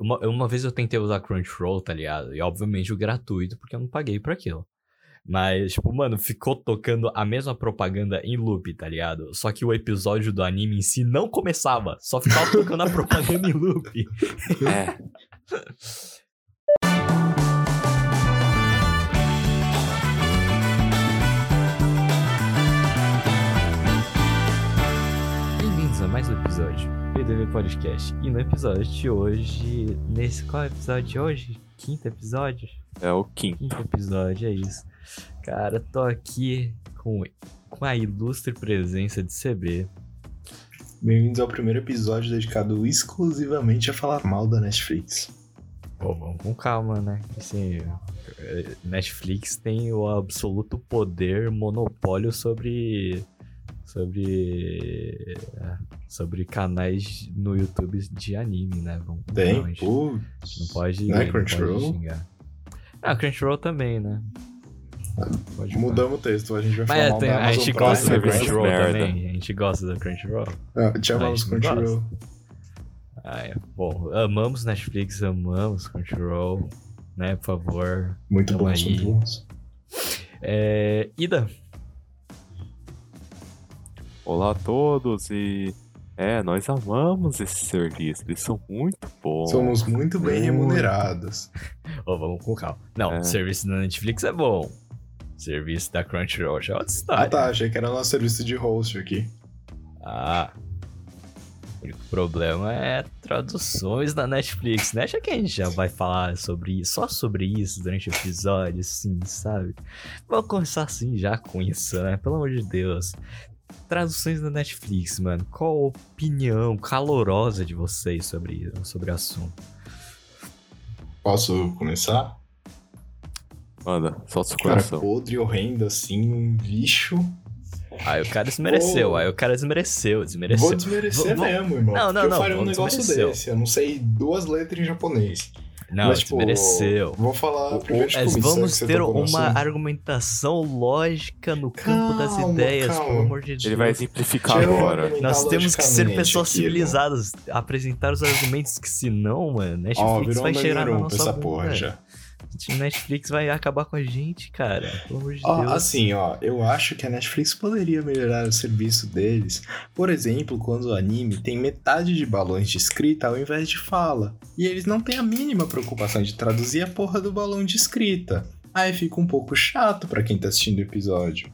uma, uma vez eu tentei usar Crunchyroll, tá ligado? E obviamente o gratuito, porque eu não paguei por aquilo. Mas, tipo, mano, ficou tocando a mesma propaganda em loop, tá ligado? Só que o episódio do anime em si não começava, só ficava tocando a propaganda em loop. É. Bem-vindos a mais um episódio PDV Podcast. E no episódio de hoje. Nesse qual é o episódio de hoje? Quinto episódio? É o quinto. Quinto episódio, é isso. Cara, tô aqui com, com a ilustre presença de CB. Bem-vindos ao primeiro episódio dedicado exclusivamente a falar mal da Netflix. Pô, vamos com calma, né? Assim, Netflix tem o absoluto poder, monopólio sobre. Sobre. é, sobre canais no YouTube de anime, né? Tem? Pô, não pode. Não é não pode xingar. Ah, Crunchyroll também, né? Pode mudamos o texto, a gente vai Mas falar é, tem- da a gente Prime. gosta do Serviço de Crunchyroll merda. também. A gente gosta do Crunchyroll. Ah, te amamos A gente Crunchyroll. Ah, é. Bom, amamos Netflix, amamos Crunchyroll, né? Por favor. Muito aí. muito bons. É, Ida, Olá a todos e. É, nós amamos esse serviço, eles são muito bons. Somos muito bem Muito. remunerados. Ô, vamos com calma. Não, É. o serviço da Netflix é bom. Serviço da Crunchyroll já é outra Ah história. tá, achei que era nosso serviço de host aqui. Ah. O único problema é traduções da Netflix, né? Acha que a gente já vai falar sobre isso, só sobre isso durante o episódio, assim, sabe? Vamos começar assim já com isso, né? Pelo amor de Deus. Traduções da Netflix, mano. Qual a opinião calorosa de vocês sobre, sobre o assunto? Posso começar? Manda, solta Cara, coração. podre, horrendo, assim, um lixo. Aí o cara desmereceu, Ô. aí o cara desmereceu, desmereceu. Vou desmerecer Vou- vou- mesmo, irmão. Não, não, não, Eu faria um negócio desmereceu. desse. Eu não sei duas letras em japonês. Não, Mas, tipo, desmereceu. Vou falar primeiro de Mas comissão vamos ter no uma argumentação lógica no campo das Calma, ideias, calma. pelo amor de Deus. Ele vai exemplificar Deixa agora. Nós temos que ser pessoas aqui, civilizadas, apresentar os argumentos que senão, mano, Netflix Ó, virou vai cheirar na nossa essa porra já. Netflix vai acabar com a gente, cara. Pelo amor de Ó, Deus. assim, ó, eu acho que a Netflix poderia melhorar o serviço deles. Por exemplo, quando o anime tem metade de balões de escrita ao invés de fala. E eles não têm a mínima preocupação de traduzir a porra do balão de escrita. Aí fica um pouco chato pra quem tá assistindo o episódio.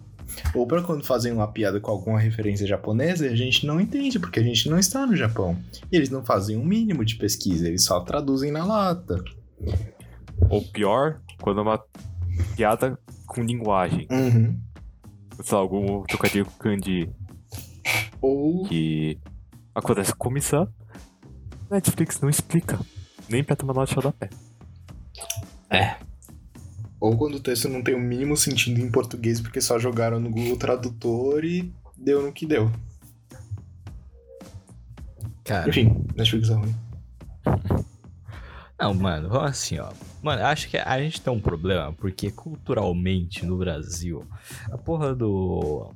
Ou pra quando fazem uma piada com alguma referência japonesa e a gente não entende, porque a gente não está no Japão. E eles não fazem um mínimo de pesquisa, eles só traduzem na lata. Ou pior, quando é uma piada com linguagem. Uhum. Sei lá, algum trocadilho com kanji Ou que acontece com comissão. Netflix não explica. Nem pra tomar nota de rodapé. Ou quando o texto não tem o mínimo sentido em português porque só jogaram no Google Tradutor e deu no que deu. Cara, Enfim, Netflix é ruim. não, mano, vamos assim, ó. Mano, acho que a gente tem um problema, porque culturalmente no Brasil, a porra do.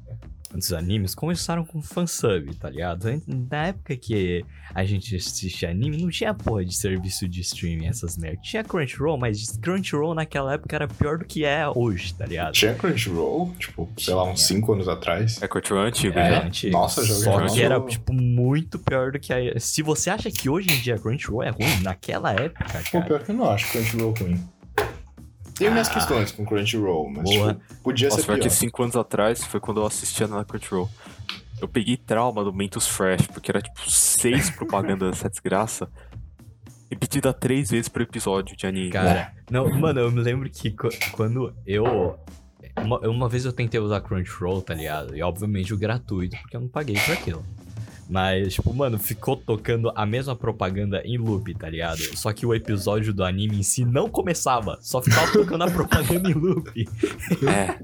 Dos animes começaram com fansub, tá ligado? Na época que a gente assistia anime, não tinha porra de serviço de streaming, essas merdas. Tinha Crunchyroll, mas Crunchyroll naquela época era pior do que é hoje, tá ligado? Tinha Crunchyroll, tipo, sei lá, uns 5 anos atrás. É Crunchyroll antigo, É, né? antigo. Nossa, joguei Só mal. que era, tipo, muito pior do que a... Se você acha que hoje em dia Crunchyroll é ruim, naquela época, Pô, cara... pior que eu não acho Crunchyroll ruim. Tenho minhas Ah. questões com Crunchyroll, mas Boa. tipo, podia Nossa, ser pior que 5 anos atrás foi quando eu assistia na Crunchyroll. Eu peguei trauma do Mentos Fresh, porque era tipo seis propagandas dessa desgraça. Repetida três vezes por episódio de anime. Cara, não, mano, eu me lembro que qu- quando eu... Uma, uma vez eu tentei usar Crunchyroll, tá ligado? E obviamente o gratuito, porque eu não paguei por aquilo. Mas, tipo, mano, ficou tocando a mesma propaganda em loop, tá ligado? Só que o episódio do anime em si não começava, só ficava tocando a propaganda em loop. É.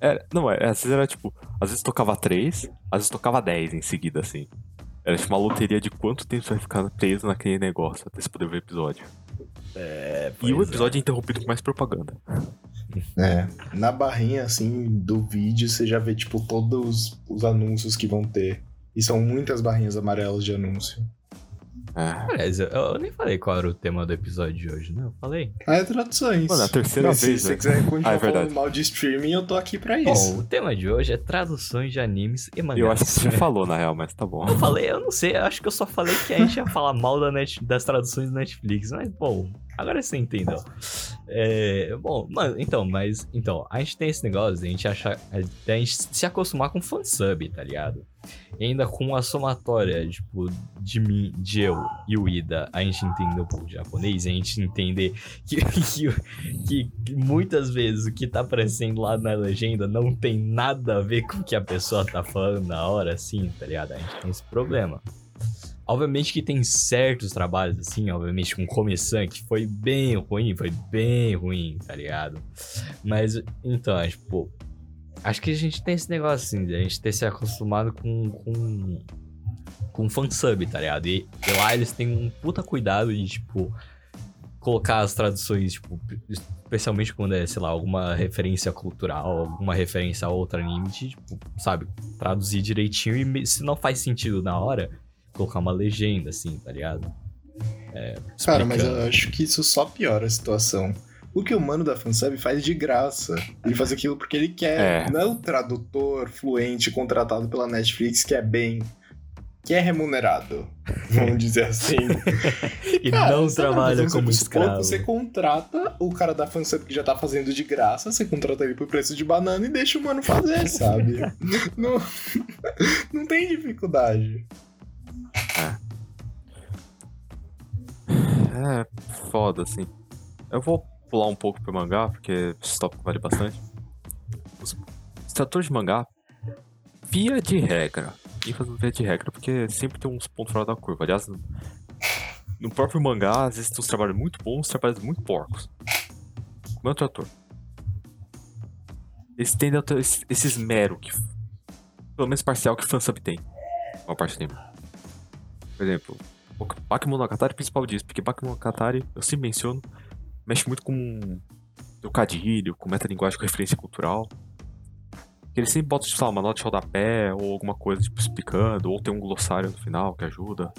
É, não, é, às vezes era tipo, às vezes tocava três, às vezes tocava 10 em seguida, assim. Era tipo uma loteria de quanto tempo você vai ficar preso naquele negócio até você poder ver o episódio. É, e o é. episódio é interrompido com mais propaganda. É, na barrinha, assim, do vídeo, você já vê, tipo, todos os anúncios que vão ter. E são muitas barrinhas amarelas de anúncio. É. Aliás, eu, eu nem falei qual era o tema do episódio de hoje, né? Eu falei. Ah, é traduções. Mano, é a terceira vez, Se você velho. quiser continuar Ah, é verdade. falando mal de streaming, eu tô aqui pra isso. Bom, o tema de hoje é traduções de animes e mangás. Eu acho que você já falou, na real, mas tá bom. Eu falei, eu não sei, eu acho que eu só falei que a gente ia falar mal da net, das traduções do Netflix, mas bom, agora você entendeu. É, bom, mano, então, mas então, a gente tem esse negócio de a gente achar, de a gente se acostumar com fansub, tá ligado? E ainda com a somatória, tipo, de mim, de eu e o Ida, a gente entender de japonês, a gente entender que, que, que muitas vezes o que tá aparecendo lá na legenda não tem nada a ver com o que a pessoa tá falando na hora, assim, tá ligado? A gente tem esse problema. Obviamente que tem certos trabalhos, assim, obviamente, com começando, que foi bem ruim, foi bem ruim, tá ligado? Mas, então, é, tipo, acho que a gente tem esse negócio, assim, de a gente ter se acostumado com, com, com fansub, tá ligado? E, e lá eles têm um puta cuidado de, tipo, colocar as traduções, tipo, especialmente quando é, sei lá, alguma referência cultural, alguma referência a outro anime, de, tipo, sabe, traduzir direitinho e se não faz sentido na hora, colocar uma legenda, assim, tá ligado? É, Cara, mas eu acho que isso só piora a situação. O que o mano da fansub faz de graça. Ele faz aquilo porque ele quer. É. Não é o tradutor fluente contratado pela Netflix que é bem. que é remunerado. Vamos dizer assim. E Cara, não trabalha como pouco, escravo. Você contrata o cara da fansub que já tá fazendo de graça, você contrata ele por preço de banana e deixa o mano fazer, sabe? não, não tem dificuldade. É foda, assim. Eu vou pular um pouco pro mangá, porque esse tópico vale bastante. Os, tradutores de mangá, via de regra, ênfase no via de regra, porque sempre tem uns pontos fora da curva. Aliás, no, próprio mangá, às vezes tem uns trabalhos muito bons, trabalhos muito porcos. Como é o tradutor? Eles ter esse, esmero, que, pelo menos parcial, que fansub tem. Uma parte tem. Por exemplo, Bakemonogatari principal disso, porque Bakemonogatari, eu sempre menciono, mexe muito com trocadilho, com metalinguagem, com referência cultural. Ele sempre bota, sei lá, uma nota de rodapé ou alguma coisa, tipo, explicando, ou tem um glossário no final que ajuda.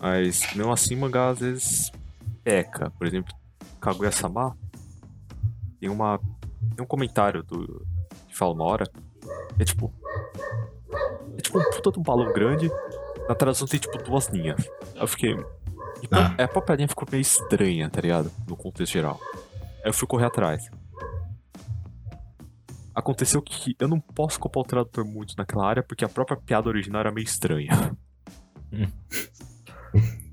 Mas, mesmo assim, o mangá às vezes peca. Por exemplo, Kaguya-sama tem uma... tem um comentário do... que fala uma hora, é tipo... É tipo um puta de um balão grande, na tradução tem tipo duas linhas. Aí eu fiquei. Então, Ah. é, a própria linha ficou meio estranha, tá ligado? No contexto geral. Aí eu fui correr atrás. Aconteceu que eu não posso culpar o tradutor muito naquela área, porque a própria piada original era meio estranha.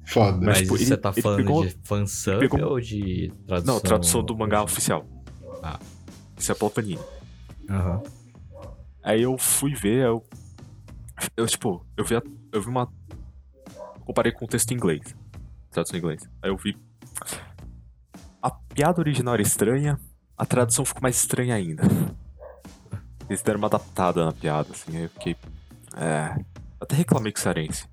Foda. Mas tipo, você ele- tá ele falando pegou- de fansub pegou- ou de tradução? Não, tradução do mangá oficial. Ah. Isso é pela Panini. Aham. Aí eu fui ver, eu. Eu, tipo, eu vi, a- eu vi uma. Comparei com o texto em inglês. Tradução em inglês. Aí eu vi. A piada original era estranha, a tradução ficou mais estranha ainda. Eles deram uma adaptada na piada, assim, aí eu fiquei. É. Até reclamei com o Cearense.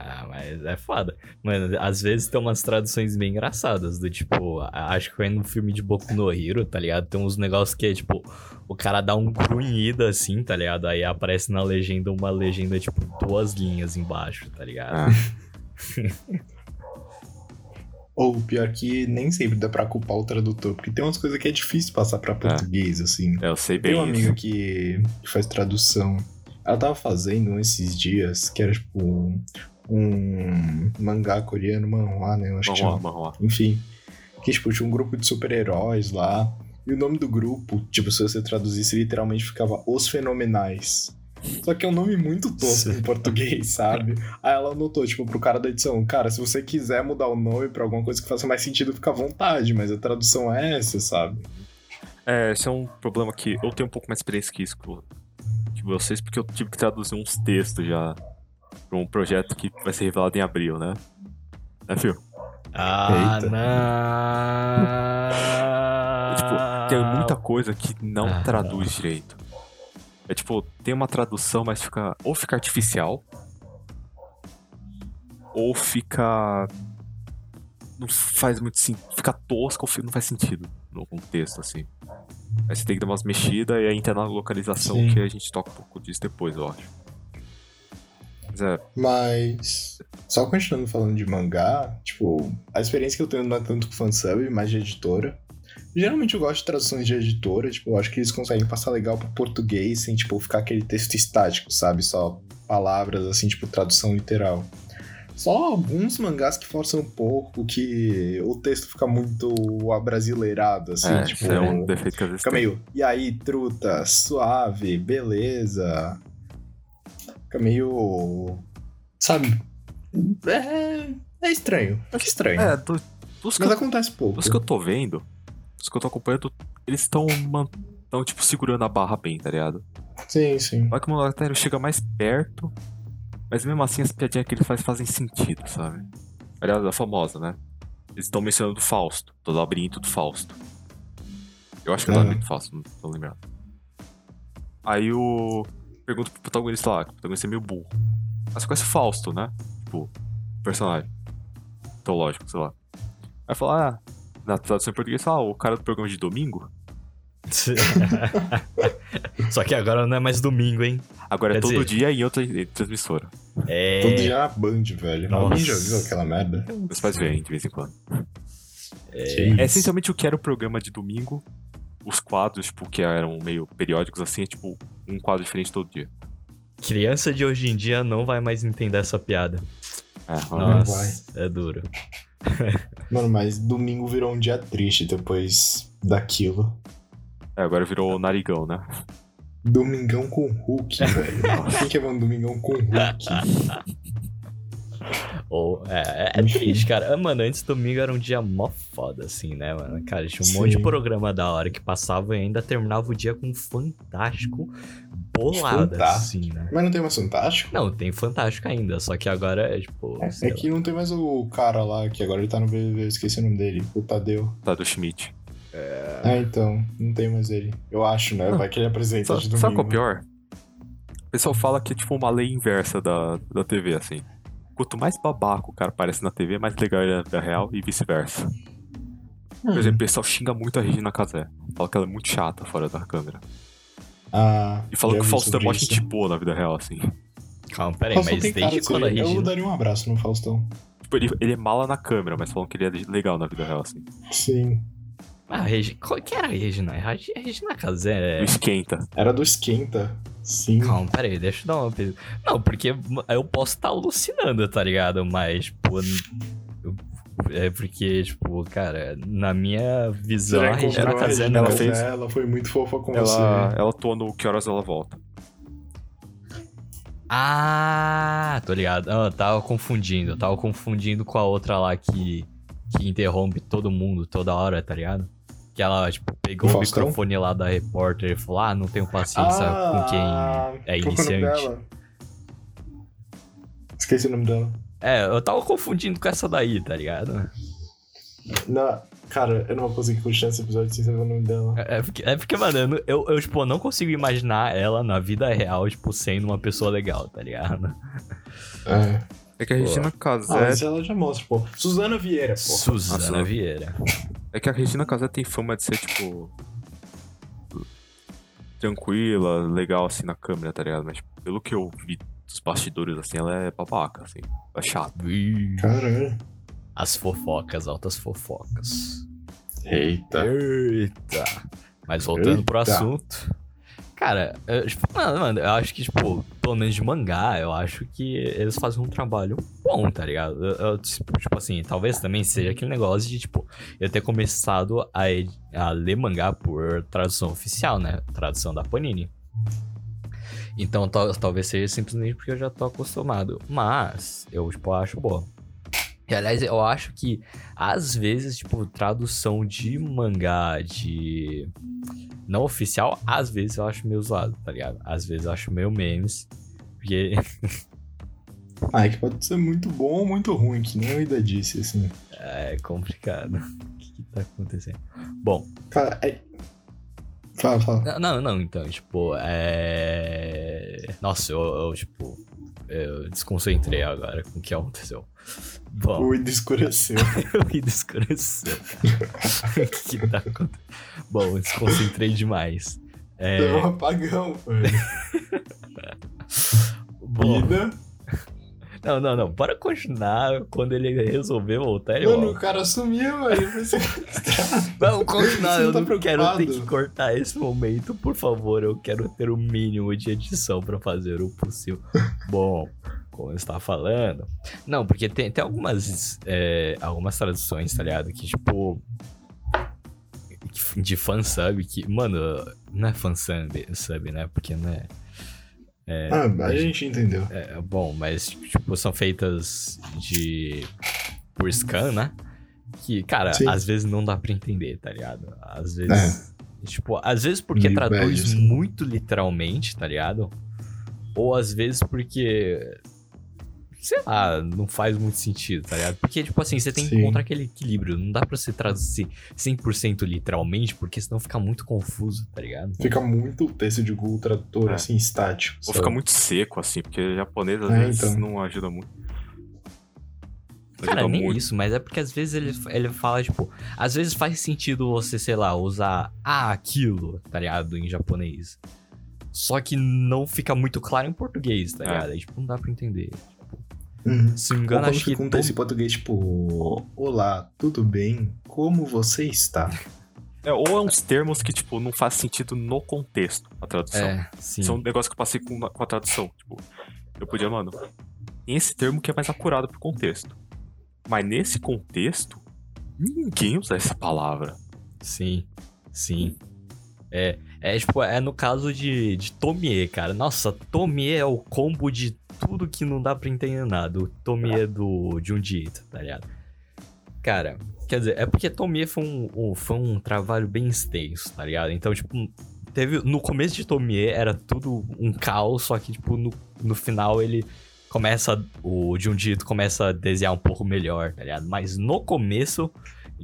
Ah, mas é foda. Mano, às vezes tem umas traduções bem engraçadas, do tipo, acho que foi no filme de Boku no Hero, tá ligado? Tem uns negócios que é tipo, o cara dá um grunhido assim, tá ligado? Aí aparece na legenda uma legenda, tipo, duas linhas embaixo, tá ligado? Ah, Ou pior que nem sempre dá pra culpar o tradutor, porque tem umas coisas que é difícil passar pra português, assim. é, eu sei bem Tem uma isso. amiga que, que faz tradução. Ela tava fazendo um esses dias, que era tipo um mangá coreano, manhwa, né? Eu acho que Vamos lá, chama. lá. Enfim. Que tipo, tinha um grupo de super-heróis lá. E o nome do grupo, tipo, se você traduzisse, literalmente ficava Os Fenomenais. Só que é um nome muito tosco em português, sabe? Aí ela anotou, tipo, pro cara da edição, cara, se você quiser mudar o nome pra alguma coisa que faça mais sentido, fica à vontade, mas a tradução é essa, sabe? É, esse é um problema que eu tenho um pouco mais experiência que isso que que vocês, porque eu tive que traduzir uns textos já um projeto que vai ser revelado em abril, né? É, viu? Ah, Eita. não! Tipo, tem muita coisa que não Ah, traduz direito. É tipo, tem uma tradução, mas fica. Ou fica artificial. Ou fica. Não faz muito sentido. Fica tosco ou não faz sentido no contexto, assim. Aí você tem que dar umas mexidas e aí entra na localização Sim. que a gente toca um pouco disso depois, eu acho. Mas é, Mas. Só continuando falando de mangá, tipo, a experiência que eu tenho não é tanto com fansub, mas de editora. Geralmente eu gosto de traduções de editora, tipo, eu acho que eles conseguem passar legal pro português sem, tipo, ficar aquele texto estático, sabe? Só palavras, assim, tipo, tradução literal. Só alguns mangás que forçam um pouco, que o texto fica muito abrasileirado, assim, é, tipo. é um defeito que às vezes Fica meio, e aí, truta, suave, beleza. Fica meio. Sabe? É. É estranho. Fica estranho. É, do- dos, que Mas eu, acontece pouco. dos que eu tô vendo, dos que eu tô acompanhando, eles estão, tão, tipo, segurando a barra bem, tá ligado? Sim, sim. Vai que o Monogatari chega mais perto, mas mesmo assim as piadinhas que ele faz fazem sentido, sabe? Aliás, a famosa, né? Eles estão mencionando o Fausto, do labirinto do Fausto. Eu acho que é o Aham. labirinto do Fausto, não tô lembrado. Aí o. Pergunta pro protagonista lá, que o protagonista é meio burro. Ah, você conhece o Fausto, né? Tipo, personagem. Teológico, sei lá. Aí fala, ah, na tradução em português, ah, o cara do programa de domingo. Só que agora não é mais domingo, hein? Agora Quer é todo dizer- dia em outra transmissora. É. Todo dia na Band, velho. Nossa. Alguém já viu aquela merda? Meus pais veem de vez em quando. É isso? essencialmente o que era o programa de domingo. Os quadros, tipo, que eram meio periódicos assim, é tipo um quadro diferente todo dia. Criança de hoje em dia não vai mais entender essa piada. É, Não Nossa, é duro. Mano, mas domingo virou um dia triste depois daquilo. é, agora virou o narigão, né? Domingão com Hulk, velho. Quem que é um domingão com Hulk? Ou, é, é, é triste, cara. Ah, Mano, antes domingo era um dia mó foda, assim, né, mano? Cara, tinha um monte de Sim. programa da hora que passava e ainda terminava o dia com um fantástico bolada, Fantástico. assim, né? Mas não tem mais Fantástico? Não, tem fantástico ainda, só que agora é tipo. É, é que não tem mais o cara lá, que agora ele tá no BBB, eu esqueci o nome dele, o Tadeu. Tá do Schmidt. Ah, então, não tem mais ele. Eu acho, né? Vai que ele apresenta Sabe, de domingo. sabe qual é o pior? O pessoal fala que é tipo uma lei inversa da, da TV, assim. Quanto mais babaco o cara aparece na TV, mais legal ele é na vida real e vice-versa. Por Hum. exemplo, o pessoal xinga muito a Regina Casé. Fala que ela é muito chata fora da câmera. Ah, E fala que o Faustão é mó isso. gente boa na vida real, assim. Calma, peraí, mas cara desde de quando a ser- Eu Regina. daria um abraço no Faustão. Tipo, ele, ele é mala na câmera, mas falam que ele é legal na vida real, assim. Sim. Ah, Regina. Qual que era a Regina? A Regi- Regina Casé. Não esquenta. Era do Esquenta. Sim. Calma, peraí, deixa eu dar uma. Não, porque eu posso estar alucinando, tá ligado? Mas, tipo. eu- É porque, tipo, cara, na minha visão, a Regina Casé não. ela Casé? fez- Ela foi muito fofa com Ela, você. ela atua no Que Horas Ela Volta. Ah, tô ligado. Ah, eu tava confundindo. Eu tava confundindo com a outra lá que, que interrompe todo mundo toda hora, tá ligado? Que ela, tipo, pegou O o, microfone lá da repórter e falou: Ah, não tenho paciência com quem é iniciante. dela? Esqueci o nome dela. É, eu tava confundindo com essa daí, tá ligado? Não, cara, eu não vou conseguir continuar esse episódio sem saber o nome dela. É é porque, é porque mano, eu, eu, tipo, não consigo imaginar ela na vida real, tipo, sendo uma pessoa legal, tá ligado? É. É que a. Regina Ah, Casé. mas ela já mostra, pô. Suzana Vieira, pô. Suzana Nossa. Vieira. É que a Regina Casé tem fama de ser, tipo. Tranquila, legal assim na câmera, tá ligado? Mas tipo, pelo que eu vi dos bastidores, assim, ela é babaca, assim. É chata. Caralho. As fofocas, altas fofocas. Eita. Eita. Mas voltando pro Eita. assunto. Cara, eu, tipo, mano, mano, eu acho que, tipo, pelo menos de mangá, eu acho que eles fazem um trabalho bom, tá ligado? Eu, eu, tipo, tipo assim, talvez também seja aquele negócio de, tipo, eu ter começado a, a ler mangá por tradução oficial, né? Tradução da Panini. Então, tal- talvez seja simplesmente porque eu já tô acostumado. Mas, eu, tipo, acho boa. E, aliás, eu acho que, às vezes, tipo, tradução de mangá de não oficial, às vezes eu acho meio zoado, tá ligado? Às vezes eu acho meio memes. Porque, Ah, é que pode ser muito bom ou muito ruim, que nem eu ainda disse, assim. é complicado. O que, que tá acontecendo? Bom, Cara, é... Fala, fala. não, não, então, tipo, é. Nossa, eu, eu, tipo, eu desconcentrei agora com o que aconteceu. Bom, O Ida escureceu. eu me descureceu. o que, que tá acontecendo? Bom, eu desconcentrei demais. É, Deu um apagão, velho. bom, Ida. Não, não, não. Bora continuar quando ele resolver voltar. Ele Mano, o volta. cara sumiu, foi sequestrado. Vamos continuar. Eu tá não quero ter que cortar esse momento. Por favor, eu quero ter o mínimo de edição pra fazer o possível. Bom, como eu estava falando. Não, porque tem, tem algumas, é, algumas traduções, tá ligado? Que tipo. De fansub, que, mano, não é fansub, sub, né? Porque não é. É Ah, a gente entendeu. é, bom, mas, tipo, são feitas de. por scan, né? Que, cara, Sim. às vezes não dá pra entender, tá ligado? Às vezes. Tipo, às vezes porque Meio traduz bad, assim. muito literalmente, tá ligado? Ou às vezes porque. Sei lá, não faz muito sentido, tá ligado? Porque, tipo assim, você tem que Sim. encontrar aquele equilíbrio. Não dá pra você traduzir 100% literalmente, porque senão fica muito confuso, tá ligado? Fica muito o texto de Google Tradutor, É. assim, estático. Ou sabe? fica muito seco, assim, porque japonês às É, vezes então. não ajuda muito. Cara, nem muito. isso, mas é porque às vezes ele, ele fala, tipo, às vezes faz sentido você, sei lá, usar ah, aquilo, tá ligado? Em japonês. Só que não fica muito claro em português, tá É. ligado? Aí, tipo, não dá pra entender. Uhum. Se não me Ou engano, quando acho que. um todo- em português, tipo... Olá, tudo bem? Como você está? É, ou é uns termos que, tipo, não faz sentido no contexto, a tradução. É, sim. Isso é um negócio que eu passei com, com a tradução. Tipo, eu podia, mano, tem esse termo que é mais acurado pro contexto. Mas nesse contexto, ninguém usa essa palavra. Sim, sim. É, é tipo, é no caso de, de Tomie, cara. Nossa, Tomie é o combo de tudo que não dá pra entender nada. O Tomie do Junji Ito, tá ligado? Cara, quer dizer, é porque Tomie foi um, um- foi um trabalho bem extenso, tá ligado? Então, tipo, teve... No começo de Tomie era tudo um caos, só que, tipo, no, no final ele começa... O Junji Ito começa a desenhar um pouco melhor, tá ligado? Mas no começo...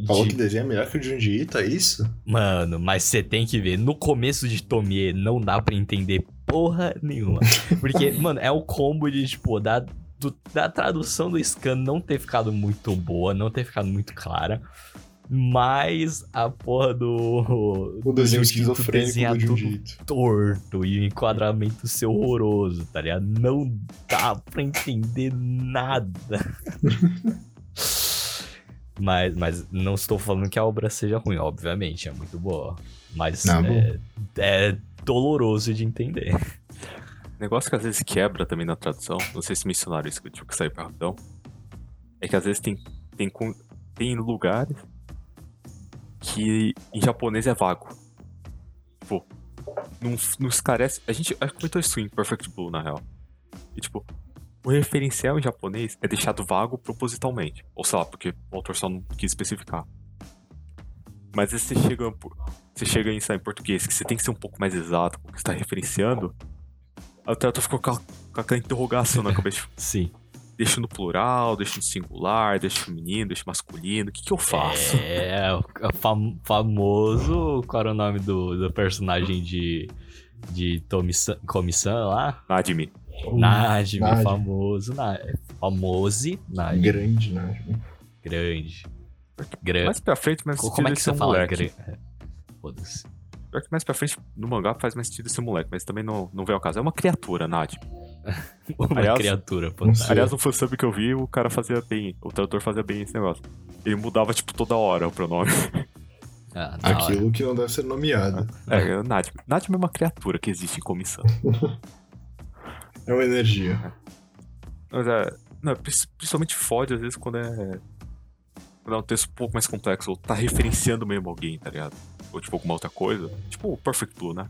Falou de- que desenha melhor que o Junji Ito, é isso? Mano, mas você tem que ver, no começo de Tomie não dá pra entender porra nenhuma. Porque, mano, é o combo de, tipo, da, do- da tradução do scan não ter ficado muito boa, não ter ficado muito clara. Mas a porra do. O desenho do esquizofrênico do Ito. torto e o enquadramento ser horroroso, tá ligado? Não dá pra entender nada. mas, mas não estou falando que a obra seja ruim, obviamente, é muito boa. Mas Ah, é, é doloroso de entender. Negócio que às vezes quebra também na tradução, não sei se mencionaram isso que eu tive que sair pra rapidão, é que às vezes tem, tem, tem lugares que em japonês é vago. Tipo, não, não esclarece. A gente a gente comentou isso em Perfect Blue, na real. E tipo, o referencial em japonês é deixado vago propositalmente. Ou sei lá, porque o autor só não quis especificar. Mas aí você chega, você chega em, lá, em português, que você tem que ser um pouco mais exato com o que você tá referenciando. Aí o tradutor ficou com, com aquela interrogação na cabeça. tipo, Sim. Deixa no plural, deixa no singular, deixa no feminino, deixa no masculino. O que, que eu faço? É, o fam- famoso. Qual era o nome do, do personagem de. De Tomi-san lá? Nadime. Najime, Najime. famoso. Na, famose Najime. Grande, né? Grande. Grande. Mais pra frente, mais Como é que sentido você ser fala? é, Foda-se. Pior que mais pra frente, no mangá faz mais sentido ser moleque, mas também não, não vem ao caso. É uma criatura, Nadime. Uma Aliás, criatura fantástica. Aliás, no fansub que eu vi, o cara fazia bem, o tradutor fazia bem esse negócio. Ele mudava, tipo, toda hora o pronome. Ah, da hora. Aquilo que não deve ser nomeado. É, é é uma criatura que existe em comissão. É uma energia. Mas é. Não, é principalmente fode às vezes quando é. Quando é um texto um pouco mais complexo, ou tá referenciando mesmo alguém, tá ligado? Ou tipo alguma outra coisa. Tipo o Perfect Blue, né?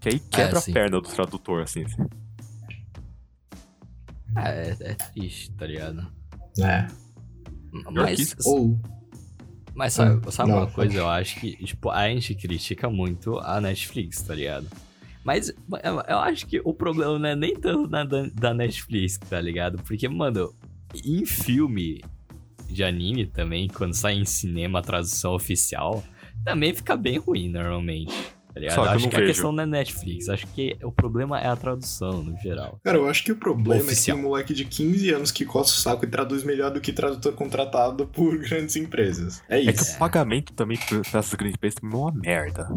Que aí quebra É, a perna do tradutor, assim. É, é triste, tá ligado? É. Mas, Ou. mas sabe, Hum, sabe não, uma coisa? Eu acho que, tipo, a gente critica muito a Netflix, tá ligado? Mas eu, acho que o problema não é nem tanto na, da Netflix, tá ligado? Porque, mano, em filme de anime também, quando sai em cinema a tradução oficial, também fica bem ruim normalmente. Tá ligado? Só que eu acho não que a vejo. questão não é Netflix, acho que o problema é a tradução no geral. Cara, eu acho que o problema Oficial. é que tem um moleque de 15 anos que coça o saco e traduz melhor do que tradutor contratado por grandes empresas. É É que isso. o pagamento também pra essas grandes empresas também é uma merda.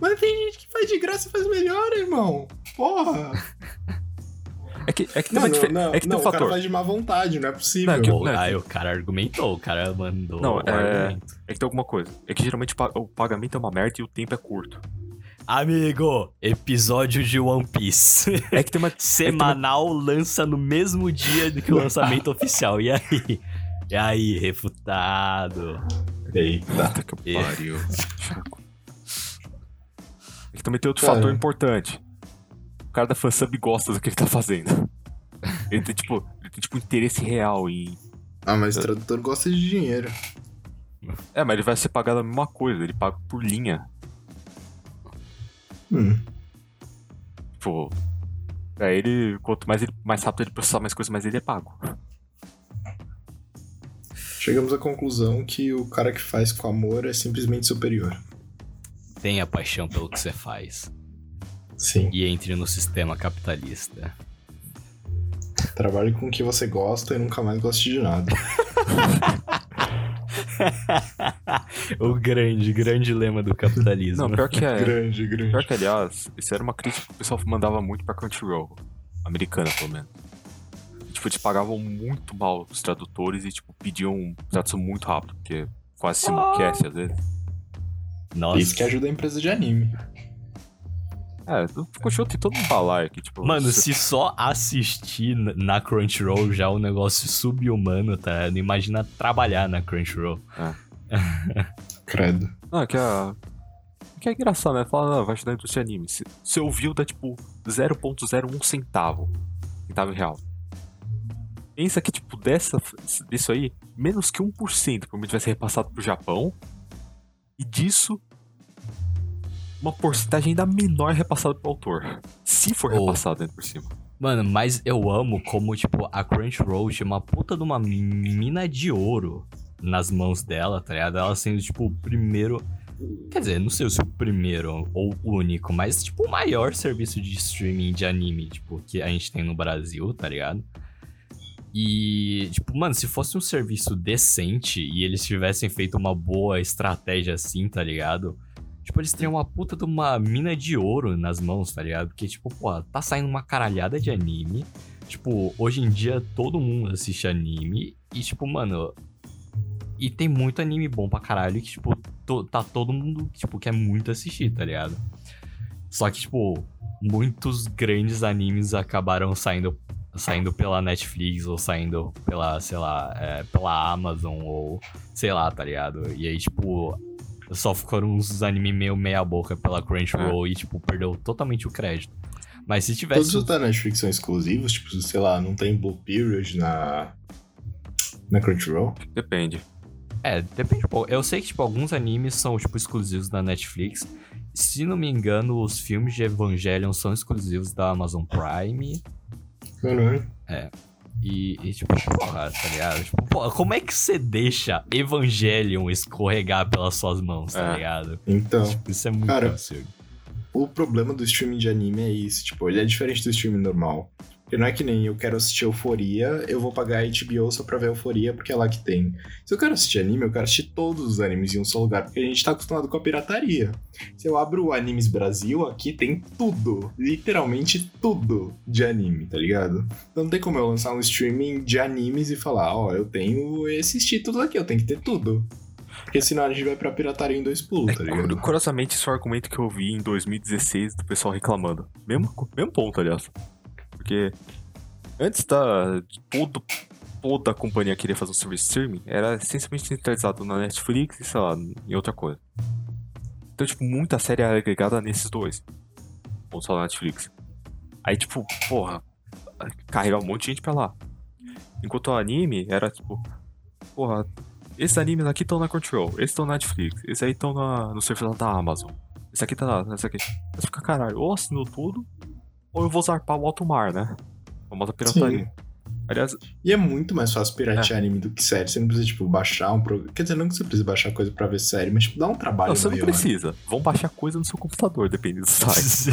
Mas tem gente que faz de graça e faz melhor, irmão. Porra. É que, é que tem Não, uma não, difer- não, é que tem não, um o cara fator. faz de má vontade, não é possível. Não, é que- Pô, não, aí o cara argumentou, o cara mandou Não, o é- argumento. É que tem alguma coisa. É que geralmente o pagamento é uma merda e o tempo é curto. Amigo, episódio de One Piece. É que tem uma. Semanal lança no mesmo dia do que o lançamento oficial. E aí? E aí, refutado? Eita. Puta que É. pariu. É que também tem outro Cara. fator importante. O cara da fansub gosta do que ele tá fazendo. Ele tem, tipo, ele tem, tipo, interesse real em. Ah, mas o tradutor gosta de dinheiro. É, mas ele vai ser pagado a mesma coisa, ele paga por linha. Hum. Tipo. Pra ele, quanto mais, ele, mais rápido ele processar mais coisas, mais ele é pago. Chegamos à conclusão que o cara que faz com amor é simplesmente superior. Tenha paixão pelo que você faz. Sim. E entre no sistema capitalista. Trabalhe com o que você gosta e nunca mais goste de nada. o grande, grande lema do capitalismo. Não, pior que é. Grande, grande. Pior que, aliás, isso era uma crítica que o pessoal mandava muito pra Crunchyroll. Americana, pelo menos. E, tipo, eles pagavam muito mal os tradutores e, tipo, pediam tradução muito rápido, porque quase simulcast, às vezes. Nossa. Isso que ajuda a empresa de anime. É, o Crunchyroll tem todo um balaio aqui, tipo... Mano, você- se só assistir na Crunchyroll já é um negócio subhumano, tá? Não imagina trabalhar na Crunchyroll. Credo. Não, é que a... Que é engraçado, né? Fala, não, vai a indústria anime. Se, se ouviu, dá, tipo, 0.01 centavo. Centavo real. Pensa que, tipo, dessa, disso aí, menos que 1% provavelmente vai ser repassado pro Japão. E disso, uma porcentagem ainda menor repassada pro autor. Se for Oh. repassado ainda por cima. Mano, mas eu amo como, tipo, a Crunchyroll tinha uma puta de uma mina de ouro nas mãos dela, tá ligado? Ela sendo, tipo, o primeiro. Quer dizer, não sei se o primeiro ou o único, mas, tipo, o maior serviço de streaming de anime, tipo, que a gente tem no Brasil, tá ligado? E, tipo, mano, se fosse um serviço decente e eles tivessem feito uma boa estratégia assim, tá ligado? Tipo, eles teriam uma puta de uma mina de ouro nas mãos, tá ligado? Porque, tipo, pô, tá saindo uma caralhada de anime. Tipo, hoje em dia todo mundo assiste anime. E, tipo, mano. E tem muito anime bom pra caralho que, tipo, to- tá todo mundo, tipo, quer muito assistir, tá ligado? Só que, tipo, muitos grandes animes acabaram saindo saindo pela Netflix ou saindo pela, sei lá, é, pela Amazon ou sei lá, tá ligado? E aí, tipo, só ficaram uns anime meio meia boca pela Crunchyroll e, tipo, perdeu totalmente o crédito. Mas se tivesse. Todos os da Netflix são exclusivos, tipo, sei lá, não tem Blue Period na. na Crunchyroll. Depende. É, depende. Eu sei que, tipo, alguns animes são, tipo, exclusivos da Netflix. Se não me engano, os filmes de Evangelion são exclusivos da Amazon Prime. Uhum. E, e, tipo, porra, tá ligado? Tipo, porra, como é que você deixa Evangelion escorregar pelas suas mãos, tá É. ligado? Então, Isso é muito Cara, absurdo. o problema do streaming de anime é isso, tipo, ele é diferente do streaming normal. Porque não é que nem eu quero assistir Euforia, eu vou pagar a HBO só pra ver Euforia, porque é lá que tem. Se eu quero assistir anime, eu quero assistir todos os animes em um só lugar, porque a gente tá acostumado com a pirataria. Se eu abro o Animes Brasil, aqui tem tudo, literalmente tudo de anime, tá ligado? Então não tem como eu lançar um streaming de animes e falar, ó, eu tenho esses títulos aqui, eu tenho que ter tudo. Porque senão a gente vai pra pirataria em dois pulos, tá É, ligado? curiosamente, esse é o argumento que eu vi em 2016 do pessoal reclamando. Mesmo, mesmo ponto, aliás. Porque antes da, todo, toda a companhia querer fazer um serviço streaming, era essencialmente centralizado na Netflix e, sei lá, em outra coisa. Então, tipo, muita série era agregada nesses dois. Ou só na Netflix. Aí, tipo, porra, carregar um monte de gente pra lá. Enquanto o anime era, tipo, porra, esses animes aqui estão na Crunchyroll, esses estão na Netflix, esses aí estão no servidor da Amazon. Esse aqui tá lá, esse aqui. Você fica, caralho, ou assino tudo, ou eu vou zarpar o alto mar, né? A moto pirataria. Aliás, E é muito mais fácil piratear anime do que série. Você não precisa, tipo, baixar um programa. Quer dizer, não que você precisa baixar coisa pra ver série, mas, tipo, dá um trabalho não, você não maior. precisa. Vão baixar coisa no seu computador, dependendo do site.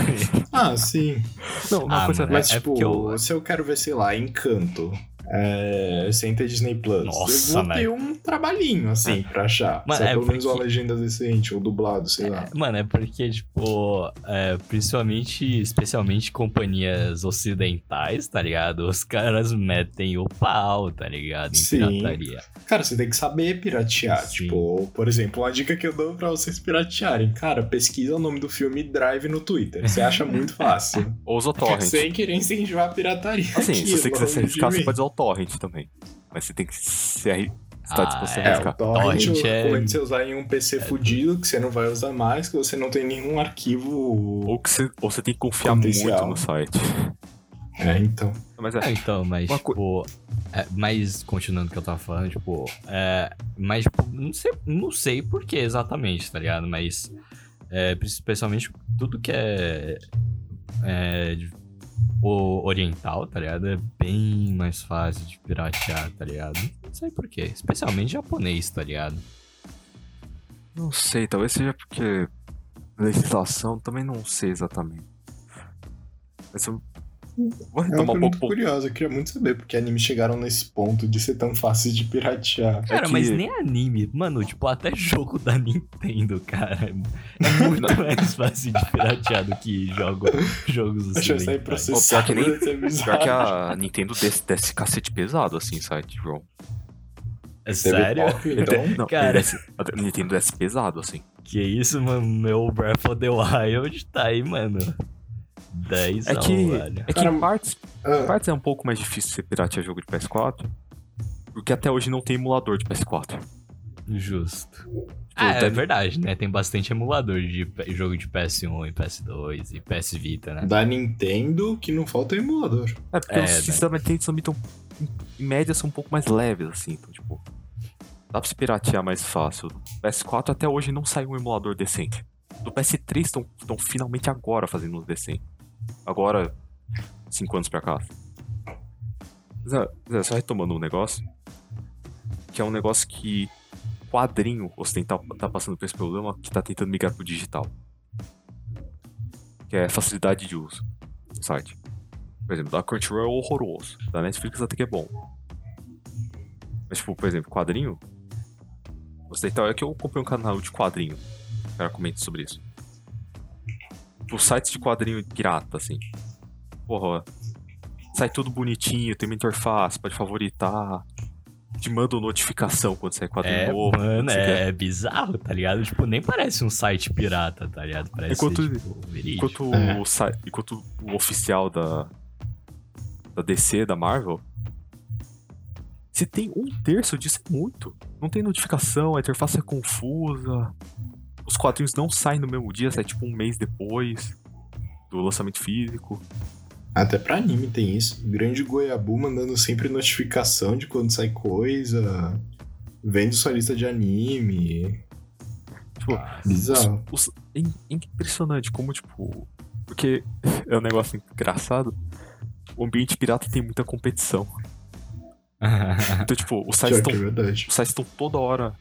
Ah, sim. Não, uma Ah, coisa. Mas, é tipo, porque eu- se eu quero ver, sei lá, Encanto, é, sem ter Disney Plus, Nossa, eu vou ter um trabalhinho, assim, pra achar. Mas Só é pelo menos uma porque- legenda decente, ou dublado, sei lá. Mano, é porque, tipo, é, principalmente, especialmente companhias ocidentais, tá ligado? Os caras metem o pau, tá ligado? Em Sim. pirataria. Cara, você tem que saber piratear. Sim. Tipo, por exemplo, uma dica que eu dou pra vocês piratearem. Cara, pesquisa o nome do filme Drive no Twitter. Você acha muito fácil. Ou usa o torrent. Sem querer incentivar a pirataria. Assim, aqui, se você quiser se longe de arriscar, você pode usar o torrent também. Mas você tem que se estar Ah, disposto a é, É, o arriscar. torrent, Torrent é- você usar em um PC fudido que você não vai usar mais, que você não tem nenhum arquivo. Ou, que você, ou você tem que confiar Potencial. muito no site. É, então. Mas É, é, então, mas, Uma co- tipo. é, mas, continuando o que eu tava falando, tipo. É, mas, tipo, não sei, não sei por que exatamente, tá ligado? Mas. É, especialmente tudo que é. é o oriental, tá ligado? É bem mais fácil de piratear, tá ligado? Não sei por quê. Especialmente japonês, tá ligado? não sei, talvez seja porque legislação, também não sei exatamente. Mas eu vou É uma um pergunta pouco. curiosa, eu queria muito saber porque animes chegaram nesse ponto de ser tão fácil de piratear. Cara, que- mas nem anime. Mano, tipo, até jogo da Nintendo, cara. É muito mais fácil de piratear do que jogo, jogos Deixa eu. Pô, pior processado. que nem-. Pior que a Nintendo desce, desce cacete pesado, assim, site, João. É sério? pop, então. Não, Cara. ele desce- a Nintendo desce pesado, assim. Que isso, mano. Meu Breath of the Wild tá aí, mano. 10 É que, velho. é que Cara, partes, Ah, partes é um pouco mais difícil você piratear jogo de PS4. Porque até hoje não tem emulador de PS4. Justo. Ah, é verdade, né? Tem bastante emulador de jogo de PS1 e PS2 e PS Vita, né? da Nintendo, que não falta emulador. É, porque É, os né? sistemas Nintendo também tão, em média, são um pouco mais leves, assim. Então, tipo, dá pra se piratear mais fácil. Do PS4 até hoje não saiu um emulador decente. Do PS3 estão finalmente agora fazendo uns decentes. Agora, cinco anos pra cá. Zé, só retomando um negócio. Que é um negócio que quadrinho ocidental tá passando por esse problema que tá tentando migrar pro digital. Que é facilidade de uso do site. Por exemplo, da Crunchyroll é horroroso. Da Netflix até que é bom. Mas, tipo, por exemplo, quadrinho. Ocidental é que eu comprei um canal de quadrinho. O cara comenta sobre isso. Tipo, sites de quadrinho pirata, assim. Porra, sai tudo bonitinho, tem uma interface, pode favoritar. Te manda notificação quando sai quadrinho É, novo. mano, é, é bizarro, tá ligado? Tipo, nem parece um site pirata, tá ligado? Parece Enquanto- ser, tipo. Enquanto, É. o, enquanto o oficial da, da DC, da Marvel, se tem um terço disso é muito. Não tem notificação, a interface é confusa. Os quadrinhos não saem no mesmo dia, sai tipo um mês depois do lançamento físico. Até pra anime tem isso. Grande Goiabu mandando sempre notificação de quando sai coisa. Vendo sua lista de anime. Tipo, Bizarro. os- é im- impressionante como, tipo. Porque é um negócio engraçado. O ambiente pirata tem muita competição. Então, tipo, os sites estão é os sites estão toda hora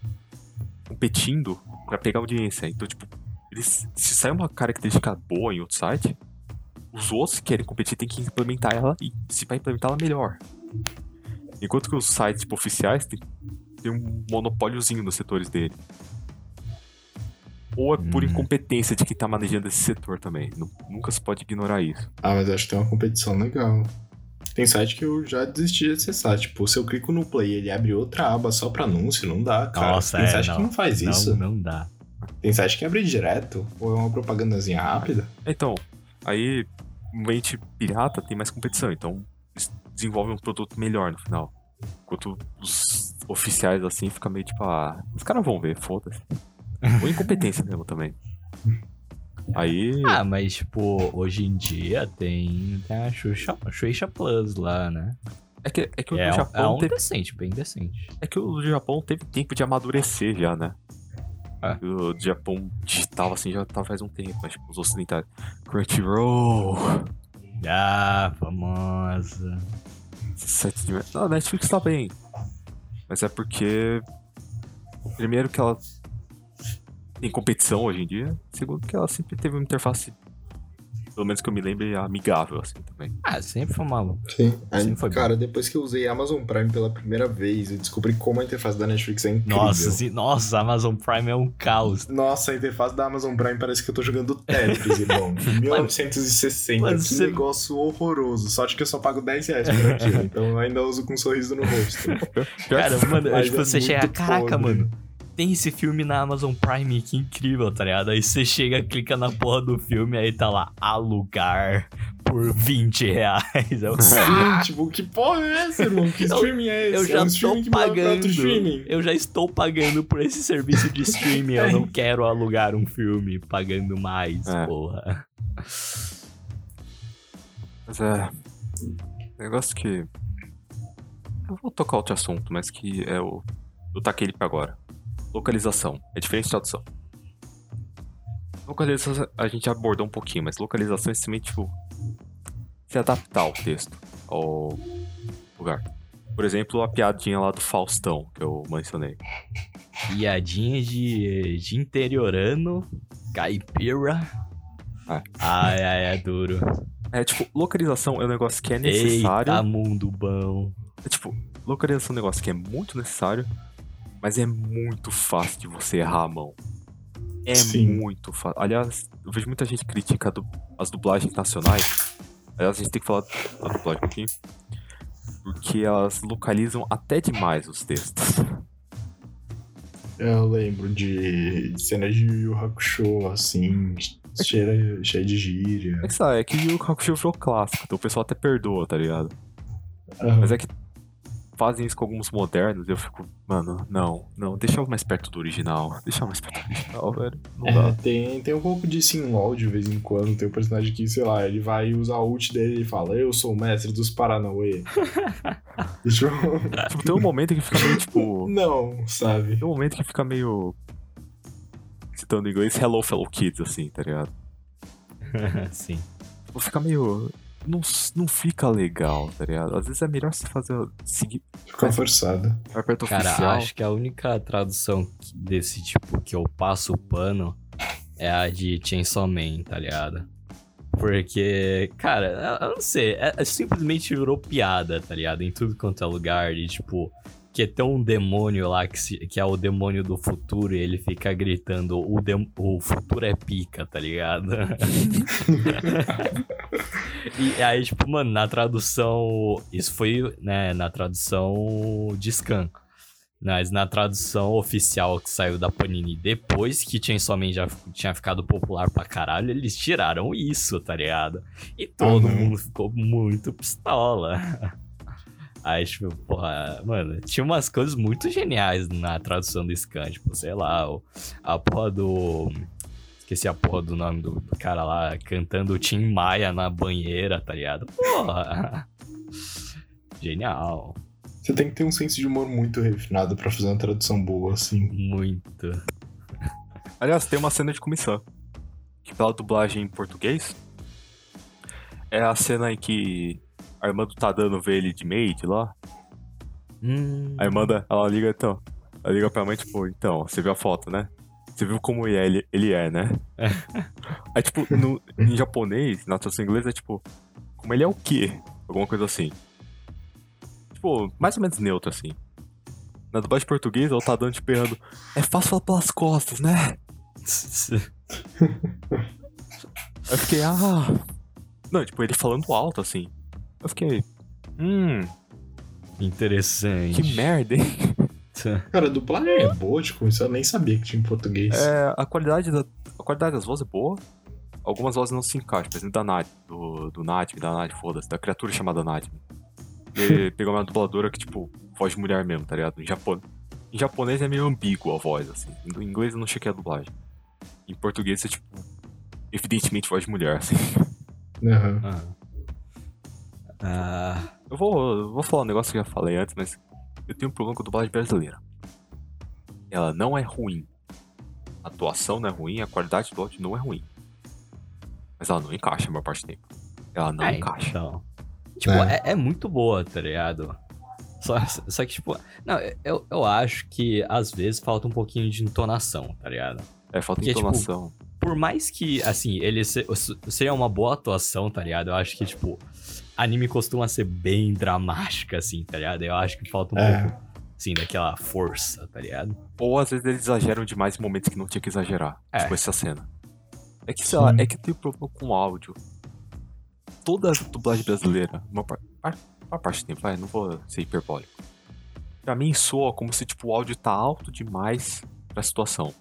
competindo pra pegar audiência. Então, tipo, eles, se sai uma característica boa em outro site, os outros que querem competir têm que implementar ela e se vai implementar ela melhor. Enquanto que os sites tipo, oficiais têm, têm um monopóliozinho nos setores dele. Ou é por Hum. incompetência de quem tá manejando esse setor também. Nu- Nunca se pode ignorar isso. Ah, mas acho que tem uma competição legal. Tem site que eu já desisti de acessar. Tipo, se eu clico no play ele abre outra aba só pra anúncio, não dá, cara. Nossa, tem é, site não. que não faz isso. Não, não dá. Tem site que abre direto. Ou é uma propagandazinha rápida. Então, aí, no ambiente pirata tem mais competição, então eles desenvolvem um produto melhor no final. Enquanto os oficiais, assim, fica meio tipo, ah, os caras vão ver, foda-se. Ou incompetência mesmo também. Aí, Ah, mas, tipo, hoje em dia tem, tem a Xuxa, Xuxa Plus lá, né? é que, é que o É, do um- é Japão um teve, decente, bem decente. é que o Japão teve tempo de amadurecer já, né? É. O Japão digital, assim, já tá faz um tempo, mas tipo, os ocidentais. Crunchyroll. Ah, famosa. Sites de... Não, a Netflix tá bem. Mas é porque. Primeiro que ela tem competição hoje em dia. Segundo que ela sempre teve uma interface pelo menos que eu me lembre, amigável, assim, também. Ah, sempre foi uma... Sim. Aí, foi cara, depois que eu usei Amazon Prime pela primeira vez, eu descobri como a interface da Netflix é incrível. Nossa, sim, nossa, a Amazon Prime é um caos. Nossa, a interface da Amazon Prime parece que eu tô jogando Tetris, irmão. 1960. Mano, que você- negócio horroroso. Sorte que eu só pago 10 reais por aquilo. então eu ainda uso com um sorriso no rosto. Cara, mano, Mas tipo, é você chega, caraca, podre. mano, tem esse filme na Amazon Prime, que incrível, tá ligado? Aí você chega, clica na porra do filme, aí tá lá, alugar por 20 reais. Eu, Sim, tipo, que porra é essa, irmão? Que Eu- streaming é esse? eu é já um me leva pra pagando. Eu já estou pagando por esse serviço de streaming. Eu não quero alugar um filme pagando mais, É. porra. Mas é. Negócio que. Eu vou tocar outro assunto, mas que é o. Eu taquei ele pra agora. Localização. É diferente de tradução. Localização a gente abordou um pouquinho, mas localização é simplesmente, tipo. Se adaptar ao texto, ao lugar. Por exemplo, a piadinha lá do Faustão, que eu mencionei. Piadinha de, de interiorano, caipira. É. Ai, ai, é duro. É, tipo, localização é um negócio que é necessário. Eita, mundo bom. É tipo, localização é um negócio que é muito necessário, mas é muito fácil de você errar a mão. É Sim. muito fácil. Aliás, eu vejo muita gente critica a du- as dublagens nacionais. Aliás, a gente tem que falar da dublagem um pouquinho. Porque elas localizam até demais os textos. Eu lembro de cenas de Yu Yu Hakusho, assim, cheia, cheia de gíria. É que sabe, é que o Hakusho virou clássico, então o pessoal até perdoa, tá ligado? Aham. Mas é que fazem isso com alguns modernos eu fico, mano, não, não, deixa eu mais perto do original. Deixa mais perto do original, velho. Não É, dá. tem, tem um pouco de Sinlol de vez em quando. Tem um personagem que, sei lá, ele vai usar a ult dele e fala: Eu sou o mestre dos Paranauê. Deixa eu... Tipo, tem um momento que fica meio tipo. Não, sabe? Tem um momento que fica meio. Citando em inglês, Hello Fellow Kids, assim, tá ligado? Sim. Tipo, fica meio. Não, não fica legal, tá ligado? Às vezes é melhor você fazer. Seguir. Ficou forçado. Cara, oficial. acho que a única tradução desse tipo que eu passo o pano é a de Chainsaw Man, tá ligado? Porque, cara, eu não sei, é, é simplesmente virou piada, tá ligado? Em tudo quanto é lugar, e tipo, que tem um demônio lá que, se- que é o demônio do futuro e ele fica gritando: o, dem- o futuro é pica, tá ligado? e aí, tipo, mano, na tradução. Isso foi, né, na tradução de Scan. Mas na tradução oficial que saiu da Panini depois que Chainsaw Man já tinha ficado popular pra caralho, eles tiraram isso, tá ligado? E todo Uhum. mundo ficou muito pistola. Aí, tipo, porra, mano, tinha umas coisas muito geniais na tradução do Scan, tipo, sei lá, a porra do. Esqueci a porra do nome do, cara lá cantando Tim Maia na banheira, tá ligado? Porra! Genial. Você tem que ter um senso de humor muito refinado pra fazer uma tradução boa, assim. Muito. Aliás, tem uma cena de comissão. Que pela dublagem em português. É a cena em que a irmã do Tadano vê ele de maid lá. Hum, Aí manda, ela liga então. Ela liga pra mãe, tipo, então, você viu a foto, né? Você viu como ele é, ele, ele é né? Aí, tipo, no, em japonês, na tradução inglesa, é tipo, como ele é o quê? Alguma coisa assim. Tipo, mais ou menos neutro, assim. Na dublagem portuguesa, ela tá dando, tipo, errando. É fácil falar pelas costas, né? Aí eu fiquei, ah. Não, tipo, ele falando alto, assim. Eu fiquei, hum, Interessante. que merda, hein? Cara, a dublagem é boa de começar, eu nem sabia que tinha em português. É, a qualidade, da, a qualidade das vozes é boa. Algumas vozes não se encaixam, por exemplo, da Nat, do, do Nat, da Nat, foda-se, da criatura chamada Nat. Ele pegou uma dubladora que, tipo, voz de mulher mesmo, tá ligado? Em, japo... em japonês é meio ambíguo a voz, assim. Em inglês eu não chequei a dublagem. Em português é, tipo, evidentemente voz de mulher, assim. Aham. Ah. Ah, Eu vou, eu vou falar um negócio que eu já falei antes, mas eu tenho um problema com a dublagem brasileira. Ela não é ruim. A atuação não é ruim, a qualidade do áudio não é ruim. Mas ela não encaixa a maior parte do tempo. Ela não é, encaixa. então. Tipo, É. é. é muito boa, tá ligado? Só, só que, tipo, não, eu, eu acho que às vezes falta um pouquinho de entonação, tá ligado? É, falta Porque, tipo, entonação. por mais que, assim, ele se, seja uma boa atuação, tá ligado? Eu acho que, tipo, anime costuma ser bem dramática, assim, tá ligado? Eu acho que falta um É. pouco, assim, daquela força, tá ligado? Ou às vezes eles exageram demais em momentos que não tinha que exagerar. É. Tipo essa cena. É que, sei lá, Sim. é que tem problema com o áudio. Toda dublagem brasileira, uma, par- par- uma parte tem, vai, não vou ser hiperbólico. Pra mim soa como se, tipo, o áudio tá alto demais pra situação.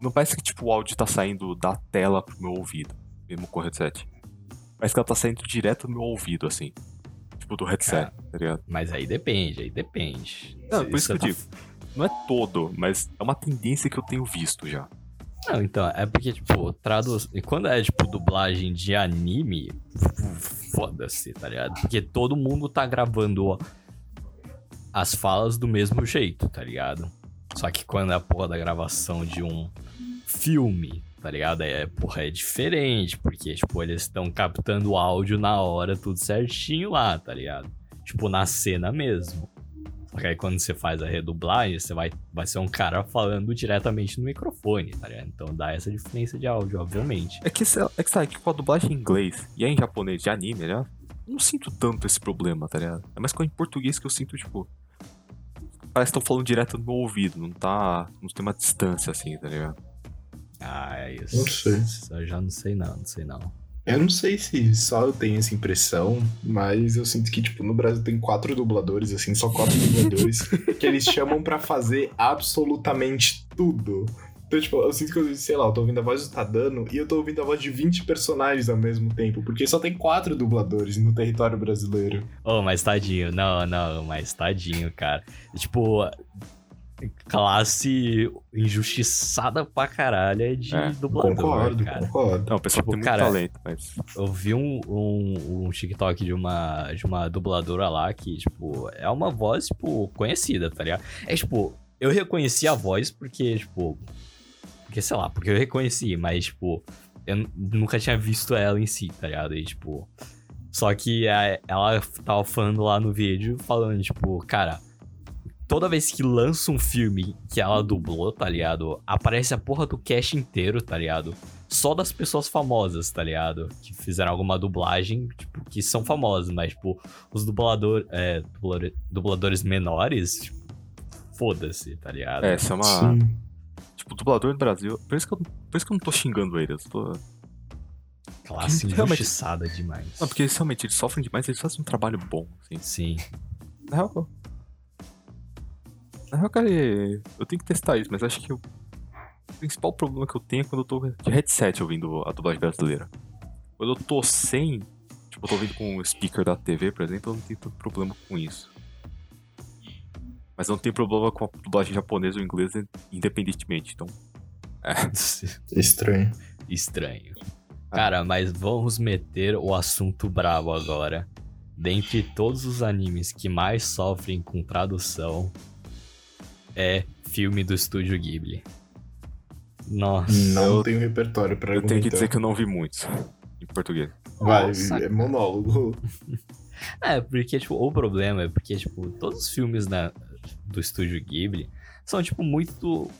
Não parece que, tipo, o áudio tá saindo da tela pro meu ouvido, mesmo com o headset. Parece que ela tá saindo direto do meu ouvido, assim. Tipo, do headset, tá ligado? Mas aí depende, aí depende. Não, Se por isso que eu você digo. Não é todo, mas é uma tendência que eu tenho visto já. Não, então, é porque, tipo, traduz. e Quando é, tipo, dublagem de anime, foda-se, tá ligado? Porque todo mundo tá gravando as falas do mesmo jeito, tá ligado? Só que quando é a porra da gravação de um filme, tá ligado? É, porra, é diferente, porque, tipo, eles estão captando o áudio na hora, tudo certinho lá, tá ligado? Tipo, na cena mesmo. Só que aí quando você faz a redublagem, você vai, vai ser um cara falando diretamente no microfone, tá ligado? Então dá essa diferença de áudio, obviamente. É que, sei- é que sabe que com a dublagem em inglês e é em japonês de anime, né? Não sinto tanto esse problema, tá ligado? É mais com em português que eu sinto, tipo. Parece que estão falando direto no meu ouvido, não tá. Não tem uma distância assim, tá ligado? Ah, é isso. Não sei. Eu já não sei não, não sei não. Eu não sei se só eu tenho essa impressão, mas eu sinto que, tipo, no Brasil tem quatro dubladores, assim, só quatro dubladores, que eles chamam pra fazer absolutamente tudo. Então, tipo, eu sinto que, eu, sei lá, eu tô ouvindo a voz do Tadano e eu tô ouvindo a voz de 20 personagens ao mesmo tempo, porque só tem quatro dubladores no território brasileiro. Oh, mas tadinho, não, não, mas tadinho, cara. Tipo, classe injustiçada pra caralho é de É, dublador, concordo, cara. concordo. Não, o pessoal Tipo, tem muito cara, talento, mas. Eu vi um, um, um TikTok de uma, de uma dubladora lá que, tipo, é uma voz, tipo, conhecida, tá ligado? É, tipo, eu reconheci a voz porque, tipo... Porque, sei lá, porque eu reconheci, mas, tipo, eu nunca tinha visto ela em si, tá ligado? E, tipo... Só que a- ela tava falando lá no vídeo, falando, tipo, cara... Toda vez que lança um filme que ela dublou, tá ligado? Aparece a porra do cast inteiro, tá ligado? só das pessoas famosas, tá ligado? Que fizeram alguma dublagem, tipo, que são famosas, mas, tipo, os dublador, é, dublador- dubladores menores, tipo, foda-se, tá ligado? É, essa é uma. Sim. Tipo, dublador no Brasil. Por isso que eu, por isso que eu não tô xingando eles. eu Tô... Classe realmente- injustiçada demais. Não, porque eles realmente eles sofrem demais, eles fazem um trabalho bom, assim. Sim. Na real, na real, cara, eu tenho que testar isso, mas acho que o principal problema que eu tenho é quando eu tô de headset ouvindo a dublagem brasileira. Quando eu tô sem, tipo, eu tô ouvindo com o speaker da TV, por exemplo, eu não tenho tanto problema com isso. Mas não tem problema com a dublagem japonesa ou inglesa, independentemente, então... Estranho. Estranho. Cara, mas vamos meter o assunto brabo agora. Dentre todos os animes que mais sofrem com tradução, é filme do estúdio Ghibli. Nossa. Não Eu- tenho repertório pra Eu tenho que dizer que eu não vi muitos em português. Vai, Nossa. é monólogo. É, porque, tipo, o problema é porque, tipo, todos os filmes da, do estúdio Ghibli são, tipo, muito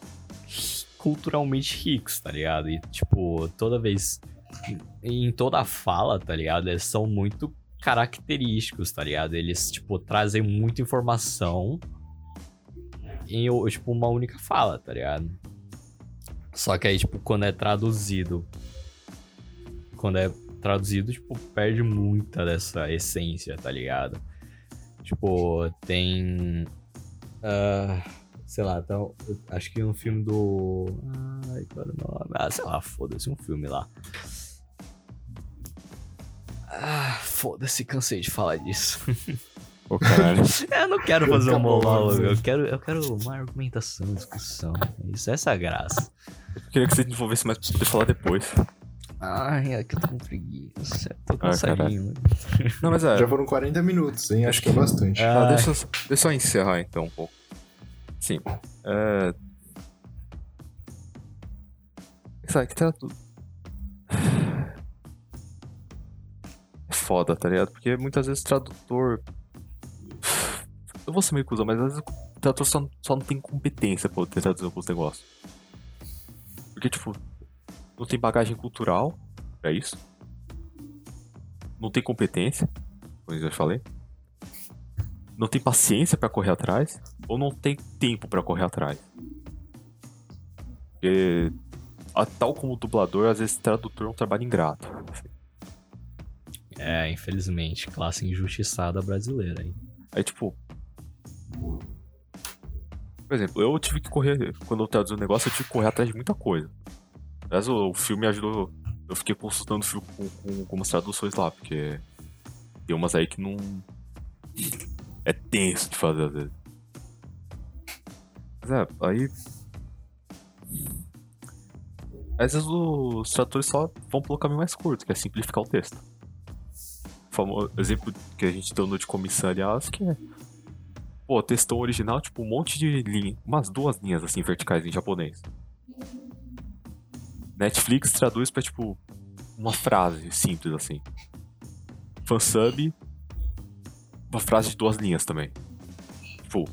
culturalmente ricos, tá ligado? E, tipo, toda vez. Em toda a fala, tá ligado? Eles são muito característicos, tá ligado? Eles, tipo, trazem muita informação em, tipo, uma única fala, tá ligado? Só que aí, tipo, quando é traduzido. Quando é traduzido, tipo, perde muita dessa essência, tá ligado? Tipo, tem. ah, sei lá, tá, acho que um filme do. Ai, qual era o nome? Ah, sei lá, foda-se, um filme lá. Ah, foda-se, cansei de falar disso. Ô, caralho. eu não quero fazer um monólogo, eu quero, eu quero uma argumentação, discussão. Isso, essa é a graça. eu queria que você desenvolvesse mais pra poder falar depois. Ai, é que eu tô com preguiça. Tô Ah, cansadinho. Não, mas é... Já foram 40 minutos, hein? Acho que é bastante. Ah. deixa, eu- deixa eu encerrar então um pouco. Sim. É. Sabe que tá tudo. É foda, tá ligado? Porque muitas vezes o tradutor. Eu vou ser meio cuzão, mas às vezes o tradutor só, só não tem competência pra poder traduzir alguns negócios. Porque, tipo. não tem bagagem cultural pra isso, não tem competência, como eu já falei, não tem paciência pra correr atrás, ou não tem tempo pra correr atrás. Porque, a- tal como o dublador, às vezes tradutor é um trabalho ingrato. assim. É, infelizmente, classe injustiçada brasileira, hein? Aí, tipo. Por exemplo, eu tive que correr. Quando eu traduzi um negócio, eu tive que correr atrás de muita coisa. Aliás, o, o filme ajudou. Eu fiquei consultando o filme com, com algumas traduções lá, porque. Tem umas aí que não. É tenso de fazer às vezes. Mas é, aí. Às vezes os tradutores só vão pelo caminho mais curto, que é simplificar o texto. O famoso exemplo que a gente deu no de comissão, aliás, que é. Pô, textão original, tipo, um monte de linha. Umas duas linhas assim verticais em japonês. Netflix traduz pra, tipo, uma frase simples assim. Fansub, uma frase de duas linhas também. Tipo.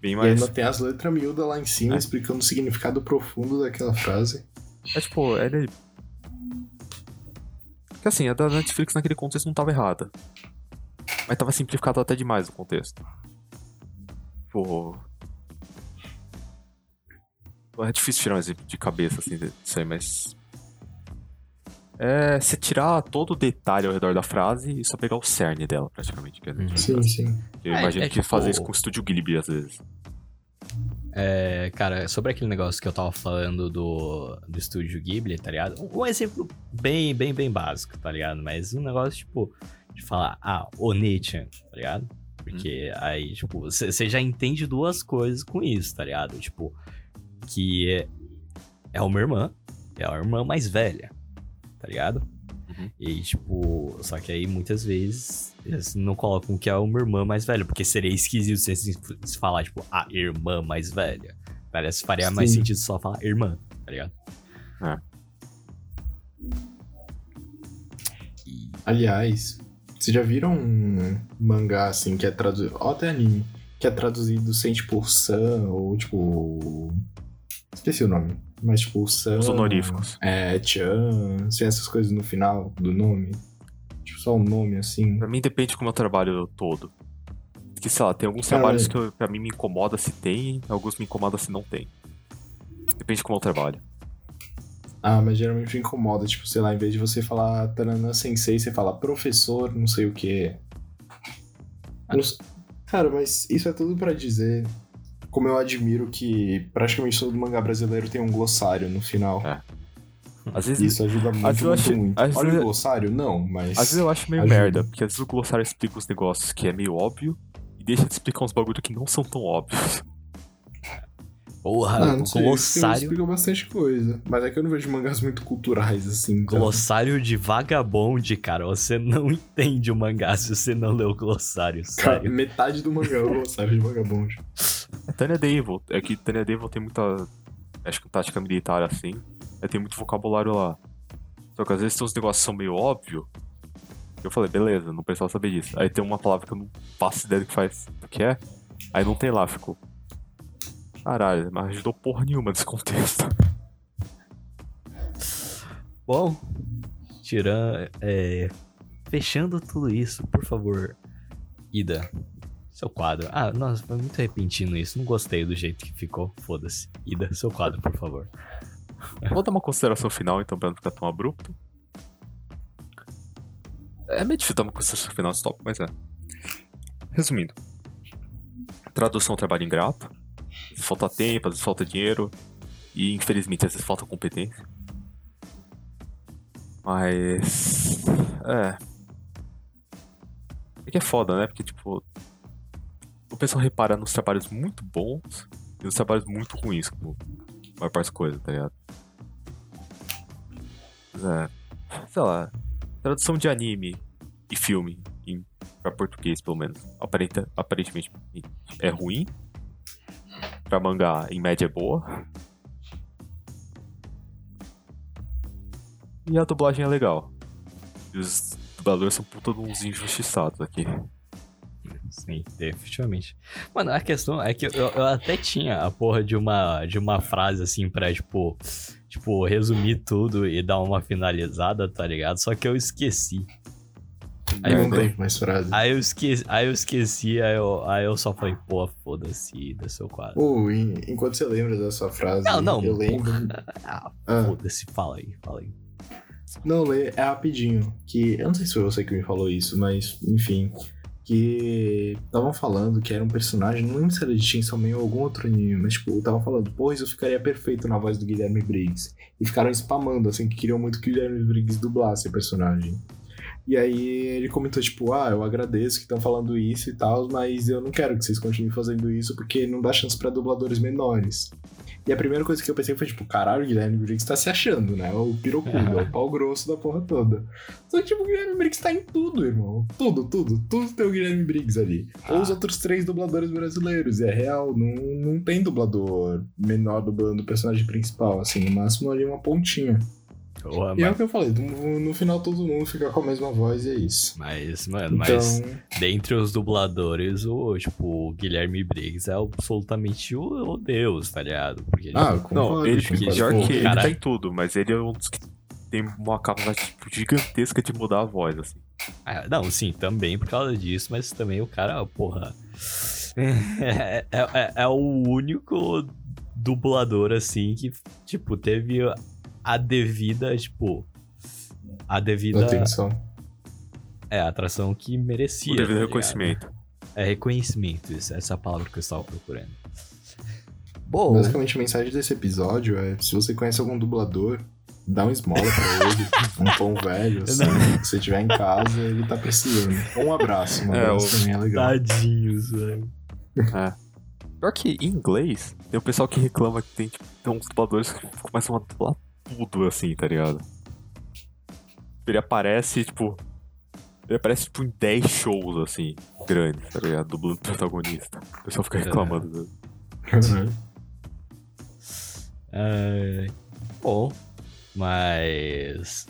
Bem E mais. ainda tem as letras miúdas lá em cima É. explicando o significado profundo daquela frase. É tipo, ele. Que assim, a da Netflix naquele contexto não tava errada. Mas tava simplificado até demais o contexto. Pô. É difícil tirar um exemplo de cabeça assim disso aí, mas. É você tirar todo o detalhe ao redor da frase e só pegar o cerne dela, praticamente. Que é Uhum. Sim, sim. Eu É, imagino é que tipo- fazer isso com o estúdio Ghibli às vezes. É, cara, sobre aquele negócio que eu tava falando do, do estúdio Ghibli, tá ligado? Um, um exemplo bem, bem, bem básico, tá ligado? Mas um negócio, tipo, de falar, ah, Onichan, tá ligado? Porque aí, tipo, você já entende duas coisas com isso, tá ligado? Tipo, que é, é uma irmã, é a irmã mais velha, tá ligado? Uhum. E, tipo, só que aí muitas vezes eles não colocam que é uma irmã mais velha, porque seria esquisito se se se falar, tipo, a irmã mais velha. Parece que faria mais Sim. sentido só falar irmã, tá ligado? É. E, Aliás, vocês já viram um mangá assim que é traduzido. Ó, até anime. Que é traduzido sem tipo San ou tipo. Esqueci o nome. Mas tipo San. Os honoríficos. É, Chan. Sem essas coisas no final do nome. Tipo, só um nome assim. Pra mim depende como é o trabalho todo. Que, sei lá, tem alguns Cara, trabalhos que eu- pra mim me incomoda se tem, alguns me incomoda se não tem. Depende de como é o trabalho. Ah, mas geralmente me incomoda. Tipo, sei lá, em vez de você falar Taranã Sensei, você fala professor, não sei o que. Cara, mas isso é tudo pra dizer como eu admiro que praticamente todo mangá brasileiro tem um glossário no final. É. Às vezes, Isso ajuda muito, às vezes eu muito, acho- muito. Olha vezes- o glossário? Não, mas... às vezes eu acho meio ajuda. merda, porque às vezes o glossário explica os negócios que é meio óbvio e deixa de explicar uns bagulho que não são tão óbvios. porra, Ah, não o sei, glossário, explica bastante coisa. Mas é que eu não vejo mangás muito culturais, assim. então- glossário de vagabonde, cara. Você não entende o mangá se você não lê o glossário, Cara, sério. metade do mangá é o glossário de vagabundo. É Tanya Devil, é que Tanya Devil tem muita. Acho que tática militar assim. Aí tem muito vocabulário lá. Só que às vezes tem uns negócios que são meio óbvio. Eu falei, beleza, não precisava saber disso. Aí tem uma palavra que eu não faço ideia do que faz do que é. Aí não tem lá, ficou. Caralho, mas ajudou porra nenhuma nesse contexto. Bom, tirando. É, fechando tudo isso, por favor, Ida, seu quadro. Ah, nossa, foi muito repentino isso. Não gostei do jeito que ficou. Foda-se. Ida, seu quadro, por favor. Vou dar uma consideração final, então, pra não ficar tão abrupto. É meio difícil dar uma consideração final nesse tópico, mas é. Resumindo. Tradução trabalho ingrato. Vezes falta tempo, às vezes falta dinheiro. E, infelizmente, às vezes falta competência. Mas... É... É que é foda, né? Porque, tipo... O pessoal repara nos trabalhos muito bons e nos trabalhos muito ruins, como a maior parte das coisas, tá ligado? Mas é, sei lá, tradução de anime e filme em, pra português, pelo menos, aparenta, aparentemente é ruim. Pra mangá, em média, é boa. E a dublagem é legal. E os dubladores são puta de uns injustiçados aqui. Sim, definitivamente. Mano, a questão é que eu, eu até tinha a porra de uma, de uma frase assim pra, tipo. tipo, resumir tudo e dar uma finalizada, tá ligado? Só que eu esqueci. Aí, não eu, mais frase. aí eu esqueci, aí eu esqueci, aí eu, aí eu só falei, pô, foda-se do seu quadro. Ô, en- enquanto você lembra da sua frase, Não, não, eu lembro. Ah, Ah. foda-se, fala aí, fala aí. Não, lê, é rapidinho. Que eu não sei se foi você que me falou isso, mas enfim. Que estavam falando que era um personagem, não lembro se era de Chainsaw Man ou algum outro anime, mas tipo, estavam falando, pô, isso ficaria perfeito na voz do Guilherme Briggs. E ficaram spamando, assim, que queriam muito que o Guilherme Briggs dublasse o personagem. E aí ele comentou, tipo, ah, eu agradeço que estão falando isso e tal, mas eu não quero que vocês continuem fazendo isso porque não dá chance pra dubladores menores. E a primeira coisa que eu pensei foi, tipo, caralho, o Guilherme Briggs tá se achando, né? O pirocudo, é o pau grosso da porra toda. Só que, tipo, o Guilherme Briggs tá em tudo, irmão. Tudo, tudo. Tudo tem o Guilherme Briggs ali. Ou os Ah. outros três dubladores brasileiros. E é real, não, não tem dublador menor dublando o personagem principal, assim. No máximo ali uma pontinha. Porra, E é o que eu falei, no, no final todo mundo fica com a mesma voz e é isso. mas, mano, Então, mas dentre os dubladores, o, tipo, o Guilherme Briggs é absolutamente o, o deus, tá ligado? Porque, ah, tipo, concordo, Não, ele, concordo. pior Pô, que ele caralho. tá em tudo, mas ele é um dos que tem uma capacidade tipo, gigantesca de mudar a voz, assim. Ah, não, sim, também por causa disso, mas também o cara, porra. É, é- é- é o único dublador, assim, que, tipo, teve a devida, tipo. A devida. atenção. É, a atração que merecia. O tá devido ligado? reconhecimento. É reconhecimento, isso, essa é a palavra que eu estava procurando. Bom, Basicamente, a mensagem desse episódio é: se você conhece algum dublador, dá um esmola pra ele, um tom velho, assim, se você tiver em casa, ele tá precisando. Um abraço, um É, abraço o- também é legal. tadinhos, velho. Pior que em inglês, tem o pessoal que reclama que tem, tipo, tem uns dubladores que começam a dublar tudo, assim, tá ligado? Ele aparece, tipo. Ele aparece, tipo, em 10 shows, assim, grandes, tá ligado? Dublando o protagonista. O pessoal fica reclamando. É, bom, mas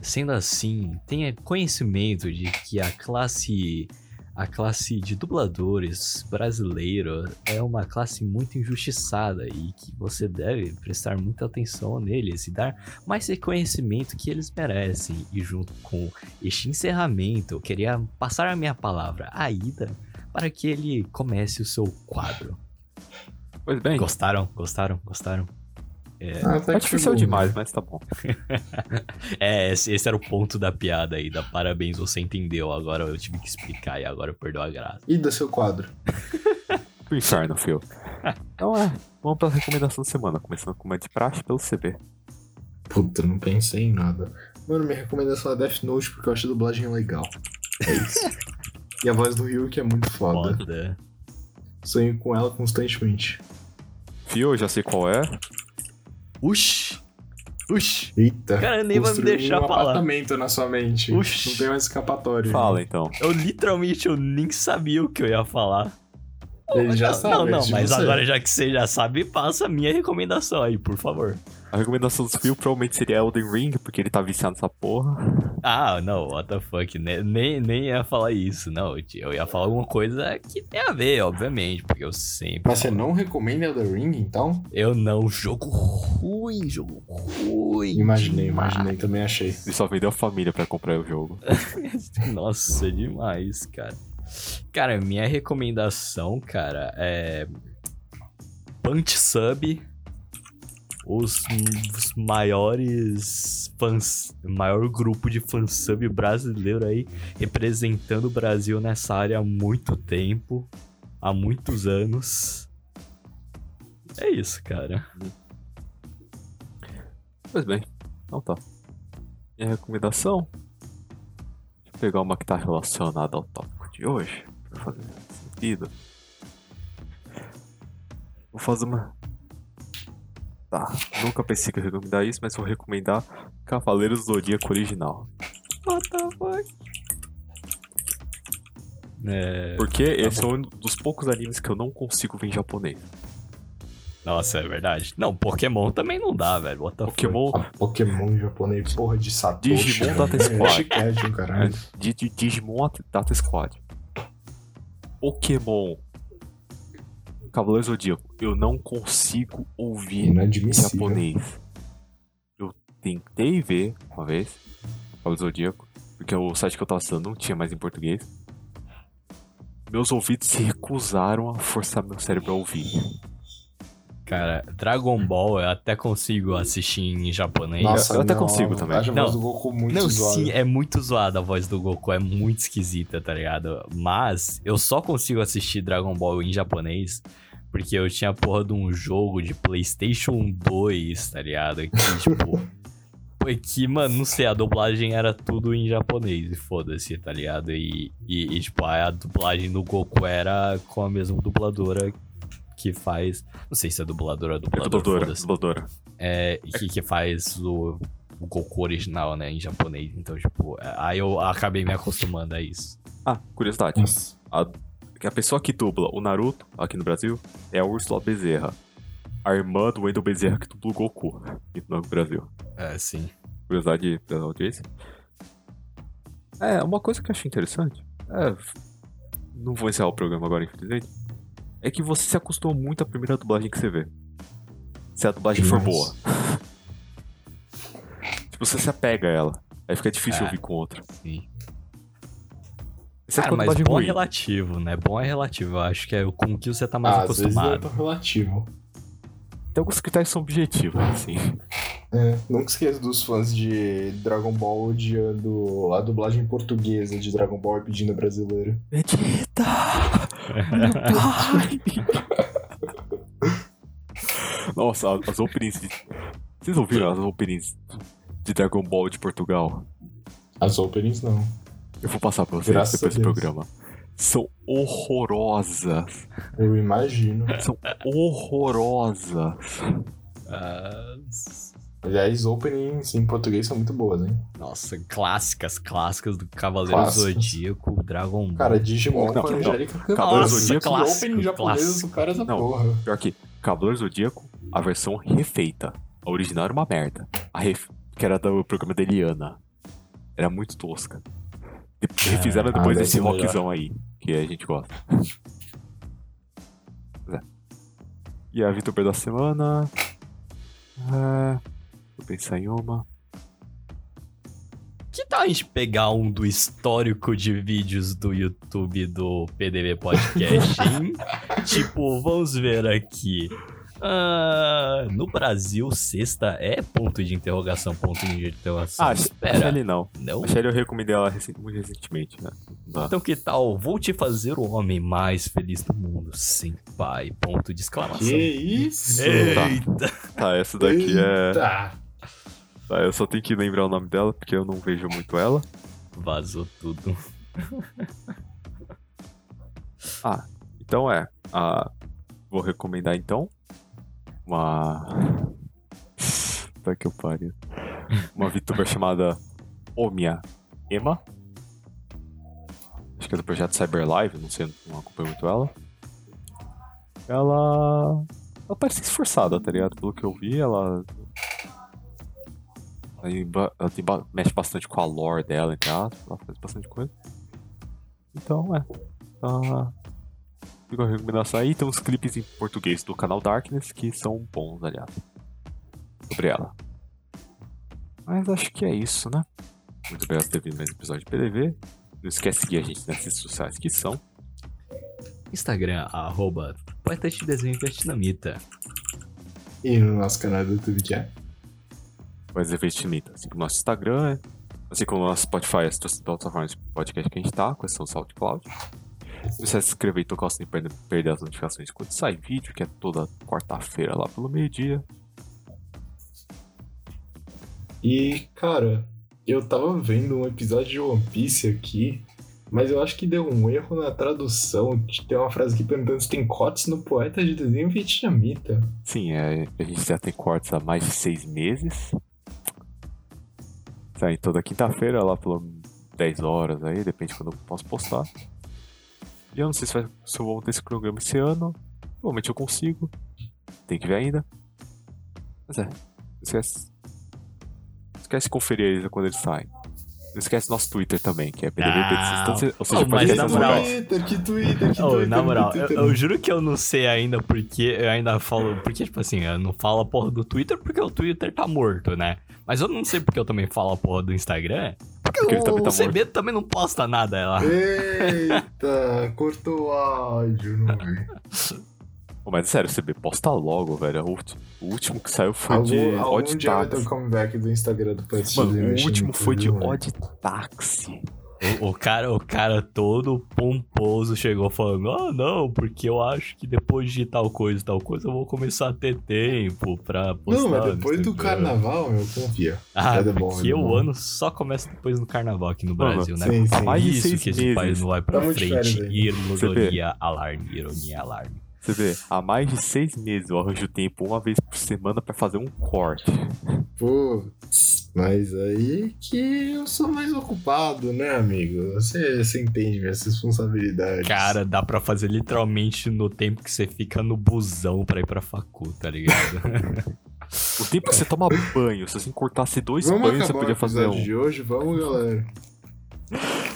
sendo assim, tenha conhecimento de que a classe a classe de dubladores brasileiro é uma classe muito injustiçada e que você deve prestar muita atenção neles e dar mais reconhecimento que eles merecem. E junto com este encerramento, eu queria passar a minha palavra a Ida para que ele comece o seu quadro. Pois bem, Gostaram? Gostaram? Gostaram? Ah, tá é que difícil foi bom, demais, mas tá bom. É, esse, esse era o ponto da piada aí, da parabéns, você entendeu. Agora eu tive que explicar e agora perdeu a graça. E da seu quadro? Pro inferno, fio. Então é, vamos pra recomendação da semana, começando com uma de praxe pelo CB. Puta, não pensei em nada. Mano, minha recomendação é Death Note porque eu acho a dublagem legal. É isso. e a voz do Ryuk é muito foda. Foda. Sonho com ela constantemente. Fio, eu já sei qual é. Uxi! Uxi! Eita. Cara, nem vai me deixar um falar. apartamento na sua mente. Oxi. Não tem mais escapatória. Fala então. Eu literalmente eu nem sabia o que eu ia falar. Ele já não, sabe. Não, não, de mas você. agora já que você já sabe, passa a minha recomendação aí, por favor. A recomendação do Fio provavelmente seria Elden Ring, porque ele tá viciado nessa porra. Ah, não, what the fuck, né? nem, nem ia falar isso, não. Eu ia falar alguma coisa que tem a ver, obviamente, porque eu sempre. Mas você não recomenda Elden Ring, então? Eu não, jogo ruim, jogo ruim. Imaginei, demais. imaginei, também achei. Ele só vendeu a família pra comprar o jogo. Nossa, demais, cara. Cara, minha recomendação, cara, é. Punch Sub. Os, os maiores fãs. Maior grupo de fansub brasileiro aí. Representando o Brasil nessa área há muito tempo. Há muitos anos. É isso, cara. Pois bem, então tá. Minha recomendação. Deixa eu pegar uma que tá relacionada ao tópico de hoje, pra fazer sentido. Vou fazer uma. Tá, nunca pensei que eu ia recomendar isso, mas vou recomendar Cavaleiros do Zodíaco original. What the fuck? É... Porque esse é um dos poucos animes que eu não consigo ver em japonês. Nossa, é verdade. Não, Pokémon também não dá, velho. What the fuck? Pokémon, A Pokémon japonês, porra de Satoshi. Digimon velho. Data É Squad. Di- Digimon Data Squad. Pokémon. Cavaleiro Zodíaco. Eu não consigo ouvir japonês. tentei ver uma vez, Cavaleiro Zodíaco, porque o site que eu tava assinando não tinha mais em português. Meus ouvidos se recusaram a forçar meu cérebro a ouvir. Cara, Dragon Ball eu até consigo assistir em japonês. Nossa, eu até não, consigo também. Acho a Não. voz do Goku muito Não, zoada. sim, é muito zoada a voz do Goku, é muito esquisita, tá ligado? Mas eu só consigo assistir Dragon Ball em japonês porque eu tinha a porra de um jogo de PlayStation 2, tá ligado? Que, tipo. Foi que, mano, não sei, a dublagem era tudo em japonês, e foda-se, tá ligado? E, e, e, tipo, a dublagem do Goku era com a mesma dubladora que faz. Não sei se é dubladora ou É dublador, dubladora, foda-se. dubladora. É, que, que faz o, o Goku original, né, em japonês. Então, tipo, é, aí eu acabei me acostumando a isso. Ah, curiosidade. Nossa. A, que a pessoa que dubla o Naruto, aqui no Brasil, é a Úrsula Bezerra. A irmã do Wendel Bezerra que dubla o Goku aqui no Brasil. É, sim. Curiosidade da audiência. É, uma coisa que eu achei interessante. É, não vou encerrar o programa agora, infelizmente. É que você se acostuma muito à primeira dublagem que você vê. Se a dublagem for boa. tipo, você se apega a ela. Aí fica difícil É. ouvir com outra. sim. Exceto Cara, com a mas bom é ruim. relativo, né? Bom é relativo. Eu acho que é com o que você tá mais Ah, às vezes é acostumado. relativo. Tem alguns critérios que são objetivos, assim. É, nunca esqueço dos fãs de Dragon Ball odiando a dublagem portuguesa de Dragon Ball e pedindo brasileira. Vegeta! Meu pai! Nossa, as openings de... Vocês ouviram as openings de Dragon Ball de Portugal? As openings não. Eu vou passar pra vocês Graças depois do programa. São horrorosas. Eu imagino. São horrorosas. Ah, Aliás, openings em português são muito boas, hein? nossa, clássicas, clássicas do Cavaleiro Clássicas. Zodíaco, Dragon Ball. Cara, Digimon Não, com. Angélica Cavaleiro. Zodíaco, clássico, opening japonês clássico. do cara essa Não. porra. Pior que Cavaleiro Zodíaco, a versão refeita. A original era uma merda. A ref... Que era do programa da Eliana. Era muito tosca. Refizeram ah, depois deve desse melhor. rockzão aí, que a gente gosta. É. E a VTuber da semana. É... Vou pensar em uma. Que tal a gente pegar um do histórico de vídeos do YouTube do PDV Podcast, hein? tipo, vamos ver aqui. Ah, no Brasil, sexta é ponto de interrogação, ponto de interrogação. Ah, espera. Shelly não. Não? A Shelly eu recomendei ela muito recentemente, né? Não. Então que tal? Vou te fazer o homem mais feliz do mundo. Sim, pai. Ponto de exclamação. Que isso? Eita! Tá, essa daqui é. Eita. Tá, eu só tenho que lembrar o nome dela, porque eu não vejo muito ela. Vazou tudo. Ah, então é. Ah, vou recomendar então. Uma. Tá que eu pariu. Uma VTuber chamada Omia Ema. Acho que é do projeto Cyber Live, não sei, não acompanho muito ela. Ela. Ela parece esforçada, tá ligado? Pelo que eu vi, ela. Ela, ela tem mexe bastante com a lore dela, entre aspas. Ela faz bastante coisa. Então, é. Tá. Fica a recomendação aí. Tem uns clipes em português do canal Darkness que são bons, aliás. Sobre ela. Mas acho que é isso, né? Muito obrigado por ter vindo mais um episódio de PDV. Não esquece de seguir a gente nas redes sociais que são. Instagram, arroba de desenho vietnamita. E no nosso canal do YouTube que é? Mas Vestimita. Assim como o nosso Instagram, assim como o nosso Spotify, as plataformas de podcast que a gente tá, com exceção do SoundCloud. Se inscrever e tocar o sininho pra não perder as notificações quando sai vídeo, que é toda quarta-feira lá pelo meio-dia. E, cara, eu tava vendo um episódio de One Piece aqui, mas eu acho que deu um erro na tradução. Tem uma frase aqui perguntando se tem cortes no poeta de desenho vietnamita. Sim, é, a gente já tem cortes há mais de seis meses. Sai toda quinta-feira, lá pelas 10 horas aí, depende de quando eu posso postar. Eu não sei se, vai, se eu vou ter esse programa esse ano. Provavelmente eu consigo. Tem que ver ainda. Mas é, esquece. Esquece de conferir eles quando eles saem. Não esquece nosso Twitter também, que é PDB Ah, Ou seja, ou seja oh, mas na moral-. Twitter, que Twitter, que Oh, Twitter. na moral, eu, Twitter. eu juro que eu não sei ainda porque eu ainda falo. Porque, tipo assim, eu não falo a porra do Twitter porque o Twitter tá morto, né? Mas eu não sei porque eu também falo a porra do Instagram. Porque, Porque ele o, também tá o CB também não posta nada lá. Eita, cortou o áudio, não vi. Pô, mas sério, CB, posta logo, velho. O, último que saiu foi Algum, de algum Odd dia vai ter Taxi. o comeback do Instagram do Mano, o último foi de. Odd Taxi. O, o cara, o cara todo pomposo chegou falando: Ah, não, porque eu acho que depois de tal coisa e tal coisa eu vou começar a ter tempo pra postar. Não, mas depois do Instagram." carnaval, meu, confia. Ah, dar bom, porque dar o ano só começa depois do carnaval aqui no Brasil, né? sim, Por sim. Mais isso que esse meses. país não vai pra de frente. Ironia, alarme, ironia, alarme. Você vê, há mais de seis meses eu arranjo tempo uma vez por semana pra fazer um corte. Pô, mas aí é que eu sou mais ocupado, né, amigo? Você, você entende minhas responsabilidades. Cara, dá pra fazer literalmente no tempo que você fica no busão pra ir pra facu, tá ligado? O tempo que você toma banho, se você cortasse dois vamos banhos, você podia o fazer episódio um. de hoje? Vamos, galera.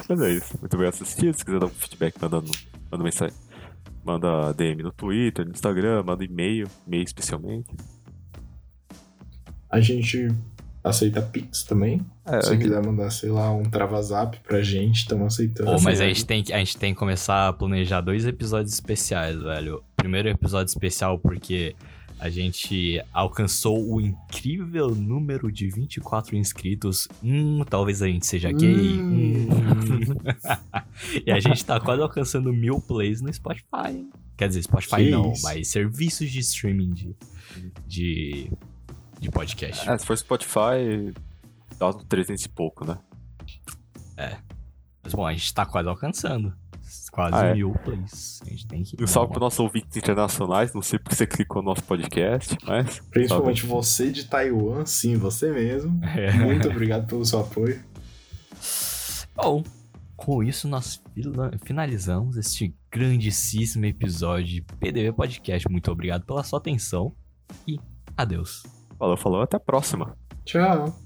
Mas é isso. Muito bem assistido. Se quiser dar um feedback, manda, manda mensagem. Manda DM no Twitter, no Instagram, manda e-mail, e-mail especialmente. A gente aceita Pix também. É, Se você quiser mandar, sei lá, um travazap pra gente, estamos aceitando. Pô, mas a gente, tem que, a gente tem que começar a planejar dois episódios especiais, velho. Primeiro episódio especial porque a gente alcançou o incrível número de 24 inscritos. Hum, talvez a gente seja gay. Hum. Hum. e a gente tá quase alcançando mil plays no Spotify. hein? Quer dizer, Spotify Que não, isso? mas serviços de streaming de, de, de podcast. É, se for Spotify, dá uns 300 e pouco, né? Mas bom, a gente tá quase alcançando. Quase Ah, é? mil plays. A gente tem que. E um salve para nossos ouvintes internacionais. Não sei porque você clicou no nosso podcast, mas. Principalmente você de Taiwan, sim, você mesmo. É. Muito obrigado pelo seu apoio. Bom, com isso nós finalizamos este grandíssimo episódio de PDV Podcast. Muito obrigado pela sua atenção e adeus. Falou, falou. Até a próxima. Tchau.